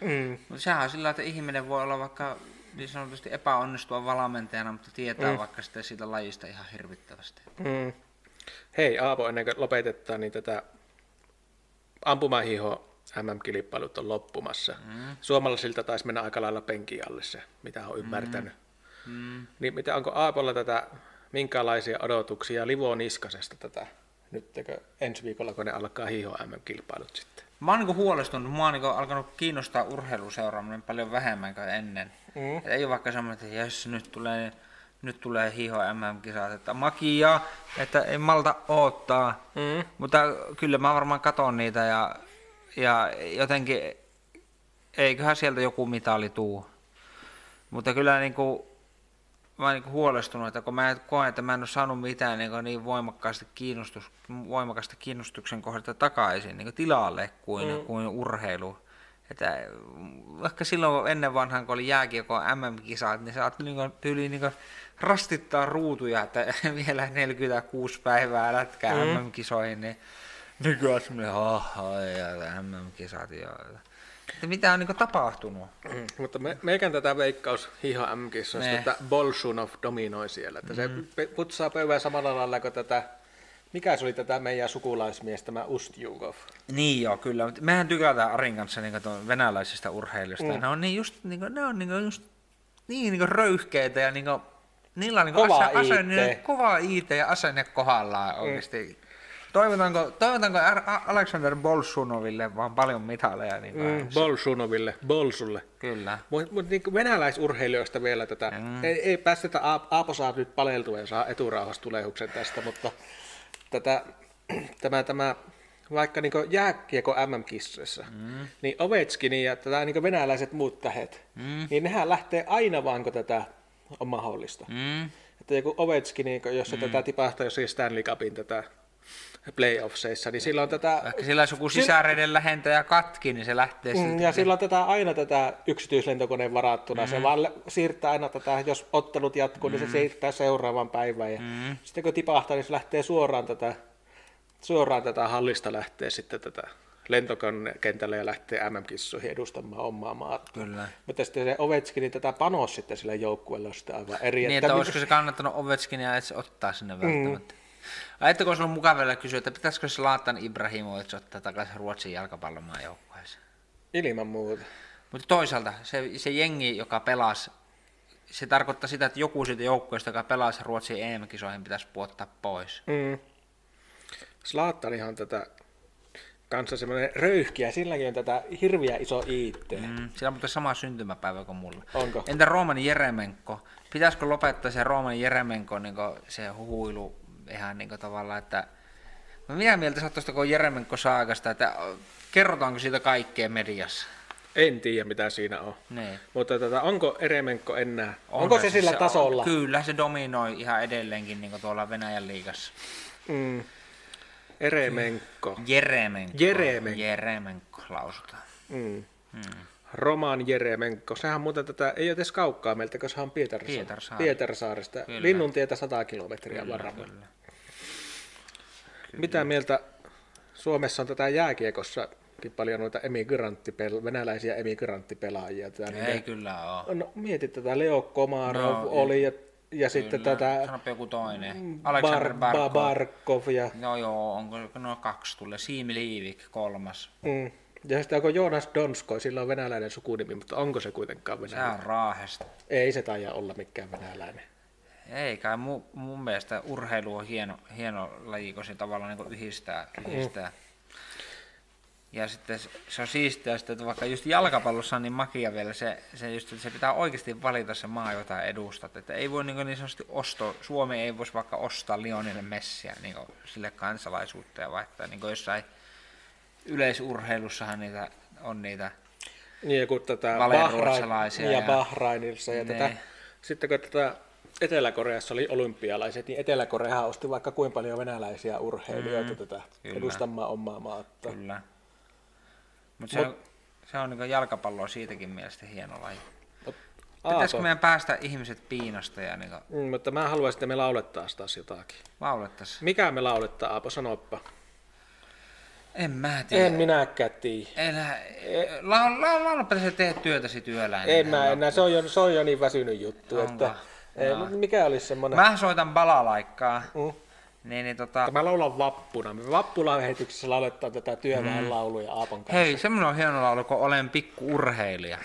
Mm. Mutta sehän on sillä, että ihminen voi olla vaikka niin sanotusti epäonnistua valmentajana, mutta tietää mm. vaikka sitä siitä lajista ihan hirvittävästi. Mm. Hei Aapo, ennen kuin lopetetaan, niin tätä ampumahiho MM-kilpailut on loppumassa. Mm. Suomalaisilta taisi mennä aika lailla penkin alle se, mitä on ymmärtänyt. Mm. Mm. Niin mitä, onko Aapolla tätä, minkälaisia odotuksia Livo Niskasesta tätä, nyt ensi viikolla, kun ne alkaa hiho MM-kilpailut sitten? Mä oon niin huolestunut, mä oon niin alkanut kiinnostaa urheiluseuraaminen paljon vähemmän kuin ennen. Mm. ei ole vaikka semmoinen, että jos nyt tulee nyt tulee hiho MM-kisat, että makia, että en malta odottaa. Mm. Mutta kyllä mä varmaan katon niitä ja, ja jotenkin eiköhän sieltä joku mitali tuu. Mutta kyllä niin kuin, mä oon niin huolestunut, että kun mä koen, että mä en ole saanut mitään niin, niin voimakkaasti, kiinnostus, voimakkaasti kiinnostuksen kohdasta takaisin niin tilalle kuin, mm. kuin urheilu. Että vaikka silloin ennen vanhaan, kun oli jääkiekko MM-kisat, niin sä oot niin tyyliin niin rastittaa ruutuja, että *laughs* vielä 46 päivää lätkää mm. MM-kisoihin, niin nykyään semmoinen haha ja MM-kisat ja että mitä on niin tapahtunut? Mm, mutta me, meikän tätä veikkaus hiha m että Bolshunov dominoi siellä. Että mm. se putsaa pöydän samalla lailla kuin tätä, mikä se oli tätä meidän sukulaismies, tämä Ustjugov. Niin joo, kyllä. Mehän tykätään Arin kanssa niin venäläisistä urheilijoista. Mm. Ne on niin just, niin kuin, ne on niin kuin just niin, niin kuin röyhkeitä ja niin kuin Niillä on niin kova, ase, asenne, IT. kova IT ja asenne kohdallaan mm. oikeasti. Toivotanko, toivotanko Alexander Bolsunoville vaan paljon mitaleja? Niin mm, Bolsunoville, Bolsulle. Kyllä. Mutta mut niin venäläisurheilijoista vielä tätä. Mm. Ei, ei päästetä, Aapo saa nyt paleltua ja saa eturauhasta tulehuksen tästä, mutta tätä, *clears throat* tämä, tämä vaikka niin jääkiekko MM-kissoissa, mm. niin Ovechkin ja tätä, niin venäläiset muut tähet, mm. niin nehän lähtee aina vaan, kun tätä on mahdollista. Mm. Että joku Ovechkin, niin jos se mm. tätä tipahtaa jossain Stanley Cupin tätä playoffseissa, niin silloin tätä... Ehkä sillä olisi joku sisäreiden lähentäjä katki, niin se lähtee mm, Ja silloin tätä aina tätä yksityislentokoneen varattuna. Mm. Se vaan siirtää aina tätä, jos ottelut jatkuu, mm. niin se mm. siirtää seuraavan päivän. Ja mm. Sitten kun tipahtaa, niin se lähtee suoraan tätä, suoraan tätä hallista lähtee sitten tätä lentokentälle ja lähtee MM-kissoihin edustamaan omaa maata. Kyllä. Mutta sitten se Ovechkin, niin tätä panos sitten sille joukkueelle on sitten aivan eri. Niin, että, että olisiko se kannattanut Ovechkinia edes ottaa sinne välttämättä. Mm. Ajatteko olisi ollut mukava vielä kysyä, että pitäisikö se Laatan Ibrahimovic ottaa takaisin Ruotsin jalkapallomaan joukkueeseen? Ilman muuta. Mutta toisaalta se, se jengi, joka pelasi se tarkoittaa sitä, että joku siitä joukkueesta, joka pelasi Ruotsin EM-kisoihin, pitäisi puottaa pois. Mm. Slaattanihan tätä kanssa semmoinen röyhkiä, silläkin on tätä hirviä iso IT. Mm, sillä on muuten sama syntymäpäivä kuin mulla. Onko? Entä Rooman Jeremenko? Pitäisikö lopettaa se Rooman Jeremenko niin se huilu ihan niin tavallaan, että No mitä mieltä sä tuosta kun Jeremenko saakasta, että kerrotaanko siitä kaikkea mediassa? En tiedä, mitä siinä on. Niin. Mutta tota, onko Eremenko enää? On onko se, se sillä se tasolla? On, kyllä, se dominoi ihan edelleenkin niin tuolla Venäjän liigassa. Mm. Eremenko. Jeremenko. Jeremenko. Jeremenko lausutaan. Mm. Mm. Roman Jeremenko. Sehän muuten tätä ei ole edes kaukkaa meiltä, koska se on Pietarsaari. Pietarsaari. Pietarsaarista. Linnun tietä 100 kilometriä varmaan. Kyllä. Mitä mieltä Suomessa on tätä jääkiekossa paljon noita emigranttipel- venäläisiä emigranttipelaajia. Tätä, Ei niin, kyllä ole. No, mietit tätä, Leo Komarov no, oli ja, ja sitten tätä... Sanopa joku toinen. Mm, Bar- Barkov. Barkov ja... No joo, onko no kaksi tulee. Siimi Liivik kolmas. Mm. Ja sitten onko Jonas Donskoi, sillä on venäläinen sukunimi, mutta onko se kuitenkaan venäläinen? Se on Raahesta. Ei se taida olla mikään venäläinen. Eikä, mun, mun mielestä urheilu on hieno, hieno laji, kun se tavallaan niin yhdistää. yhdistää. Mm. Ja sitten se on siistiä, että vaikka just jalkapallossa on niin makia vielä se, se, just, että se pitää oikeasti valita se maa, jota edustat. Että ei voi niin, niin sanotusti ostaa, Suomi ei voisi vaikka ostaa Lioninen Messiä niin sille kansalaisuutta ja vaihtaa niin jossain yleisurheilussahan niitä on niitä niin, kun tätä Bahrain, ja, ja Bahrainissa ja tätä, niin. sitten kun tätä Etelä-Koreassa oli olympialaiset, niin Etelä-Korea osti vaikka kuinka paljon venäläisiä urheilijoita mm, tätä kyllä. edustamaan omaa maata. Kyllä. Mutta se, Mut, on, se on niin jalkapalloa siitäkin mielestä hieno laji. Pitäisikö meidän päästä ihmiset piinasta? Ja niin kuin... mm, mutta mä haluaisin, että me laulettaa taas jotakin. Laulettaisiin. Mikä me laulettaa, Aapo, sanoppa. En mä tiedä. En minäkään tiedä. Elä, laulapa la, la, la, teet työtäsi työläin. En mä enää, se on, jo, se on jo niin väsynyt juttu. Onko? Että, ei, mikä olisi semmoinen? Mä soitan balalaikkaa. Mm. Niin, niin, tota... Mä laulan vappuna. Me vappulähetyksessä lauletaan tätä työväenlauluja mm. Aapon kanssa. Hei, semmoinen on hieno laulu, kun olen pikku urheilija.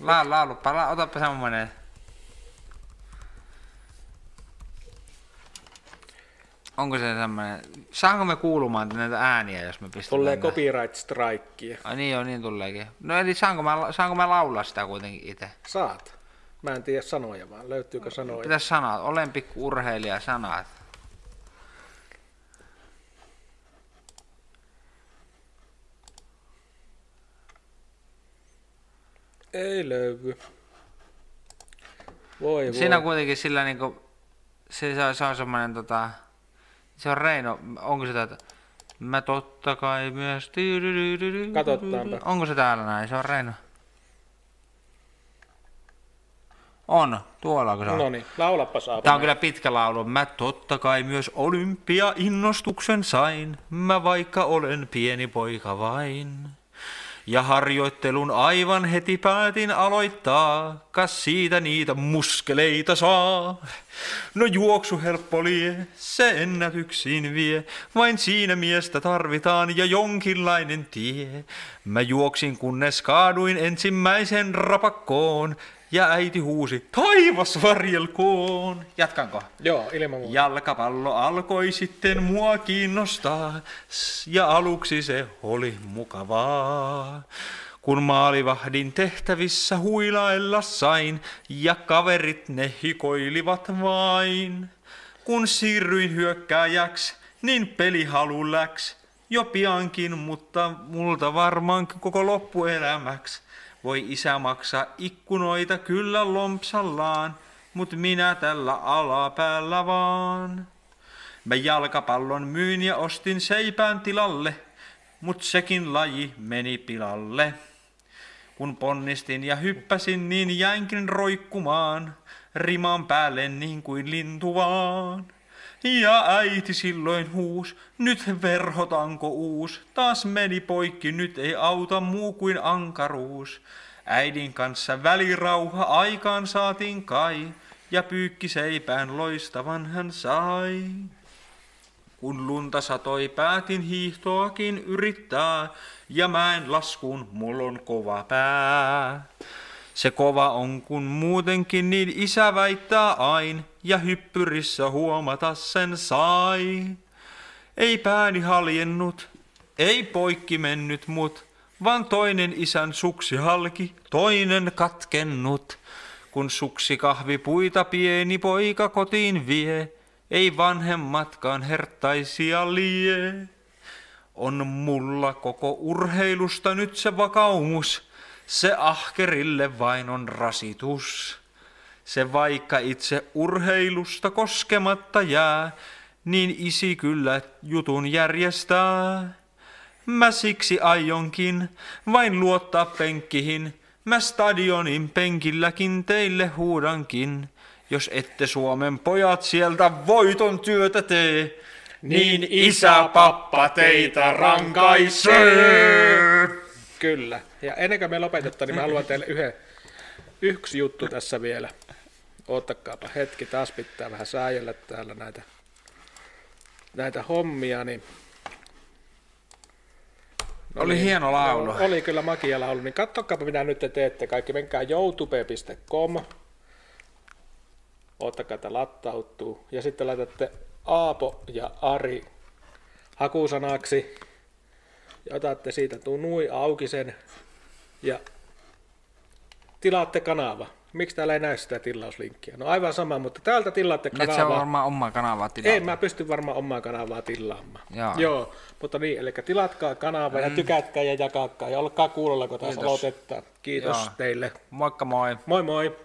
La, laulu, pala, otapa semmoinen. Onko se semmoinen, saanko me kuulumaan näitä ääniä, jos me pistetään Tulee copyright strike. Ai niin joo, niin tuleekin. No eli saanko mä, saanko mä laulaa sitä kuitenkin itse? Saat. Mä en tiedä sanoja vaan, löytyykö sanoja? Pitäis sanoa, olen pikku urheilija sanat. Ei löydy. Voi, Siinä voi. kuitenkin sillä niinku, se, se, se on semmoinen tota, se on Reino, onko se tätä? Mä totta kai myös. Katsotaanpa. Onko se täällä näin? Se on Reino. On, tuolla kun se on. No niin, laulappa saa. Tää on kyllä pitkä laulu. Mä totta kai myös olympia-innostuksen sain. Mä vaikka olen pieni poika vain. Ja harjoittelun aivan heti päätin aloittaa, kas siitä niitä muskeleita saa. No juoksu helppo lie, se ennätyksiin vie, vain siinä miestä tarvitaan ja jonkinlainen tie. Mä juoksin kunnes kaaduin ensimmäisen rapakkoon, ja äiti huusi, taivas varjelkoon. Jatkanko? Joo, ilman muuta. Jalkapallo alkoi sitten mua kiinnostaa, ja aluksi se oli mukavaa. Kun maalivahdin tehtävissä huilailla sain, ja kaverit ne hikoilivat vain. Kun siirryin hyökkääjäksi, niin pelihalu läks. Jo piankin, mutta multa varmaan koko loppuelämäksi. Voi isä maksaa ikkunoita kyllä lompsallaan, mut minä tällä alapäällä vaan. Mä jalkapallon myin ja ostin seipään tilalle, mut sekin laji meni pilalle. Kun ponnistin ja hyppäsin, niin jäinkin roikkumaan, riman päälle niin kuin lintu vaan. Ja äiti silloin huus, nyt verhotanko uus, taas meni poikki, nyt ei auta muu kuin ankaruus. Äidin kanssa välirauha aikaan saatiin kai, ja pyykki seipään loistavan hän sai. Kun lunta satoi, päätin hiihtoakin yrittää, ja mäen laskuun mulla on kova pää. Se kova on kun muutenkin niin isä väittää ain, ja hyppyrissä huomata sen sai. Ei pääni haljennut, ei poikki mennyt mut, vaan toinen isän suksi halki, toinen katkennut. Kun suksi kahvipuita pieni poika kotiin vie, ei vanhemmatkaan herttaisia lie. On mulla koko urheilusta nyt se vakaumus, se ahkerille vain on rasitus. Se vaikka itse urheilusta koskematta jää, niin isi kyllä jutun järjestää. Mä siksi aionkin vain luottaa penkkihin, mä stadionin penkilläkin teille huudankin. Jos ette Suomen pojat sieltä voiton työtä tee, niin isä pappa teitä rankaisee. Kyllä. Ja ennen kuin me lopetetaan, niin mä haluan teille yhden, yksi juttu tässä vielä. Ottakaapa hetki, taas pitää vähän sääjellä täällä näitä, näitä hommia, niin No oli niin, hieno laulu. No, oli kyllä makia laulu. Niin katsokaapa mitä nyt te teette kaikki. Menkää youtube.com. Ottakaa, että lattautuu. Ja sitten laitatte Aapo ja Ari hakusanaksi. Ja otatte siitä tuon nui auki sen. Ja tilaatte kanava. Miksi täällä ei näy sitä tilauslinkkiä? No aivan sama, mutta täältä tilaatte kanavaa. Et se on varmaan omaa kanavaa tilaamaan. Ei, mä pystyn varmaan omaa kanavaa tilaamaan. Joo. Joo. mutta niin, eli tilatkaa kanavaa mm. ja tykätkää ja jakakaa ja olkaa kuulolla, kun taas aloitetaan. Kiitos Joo. teille. Moikka moi. Moi moi.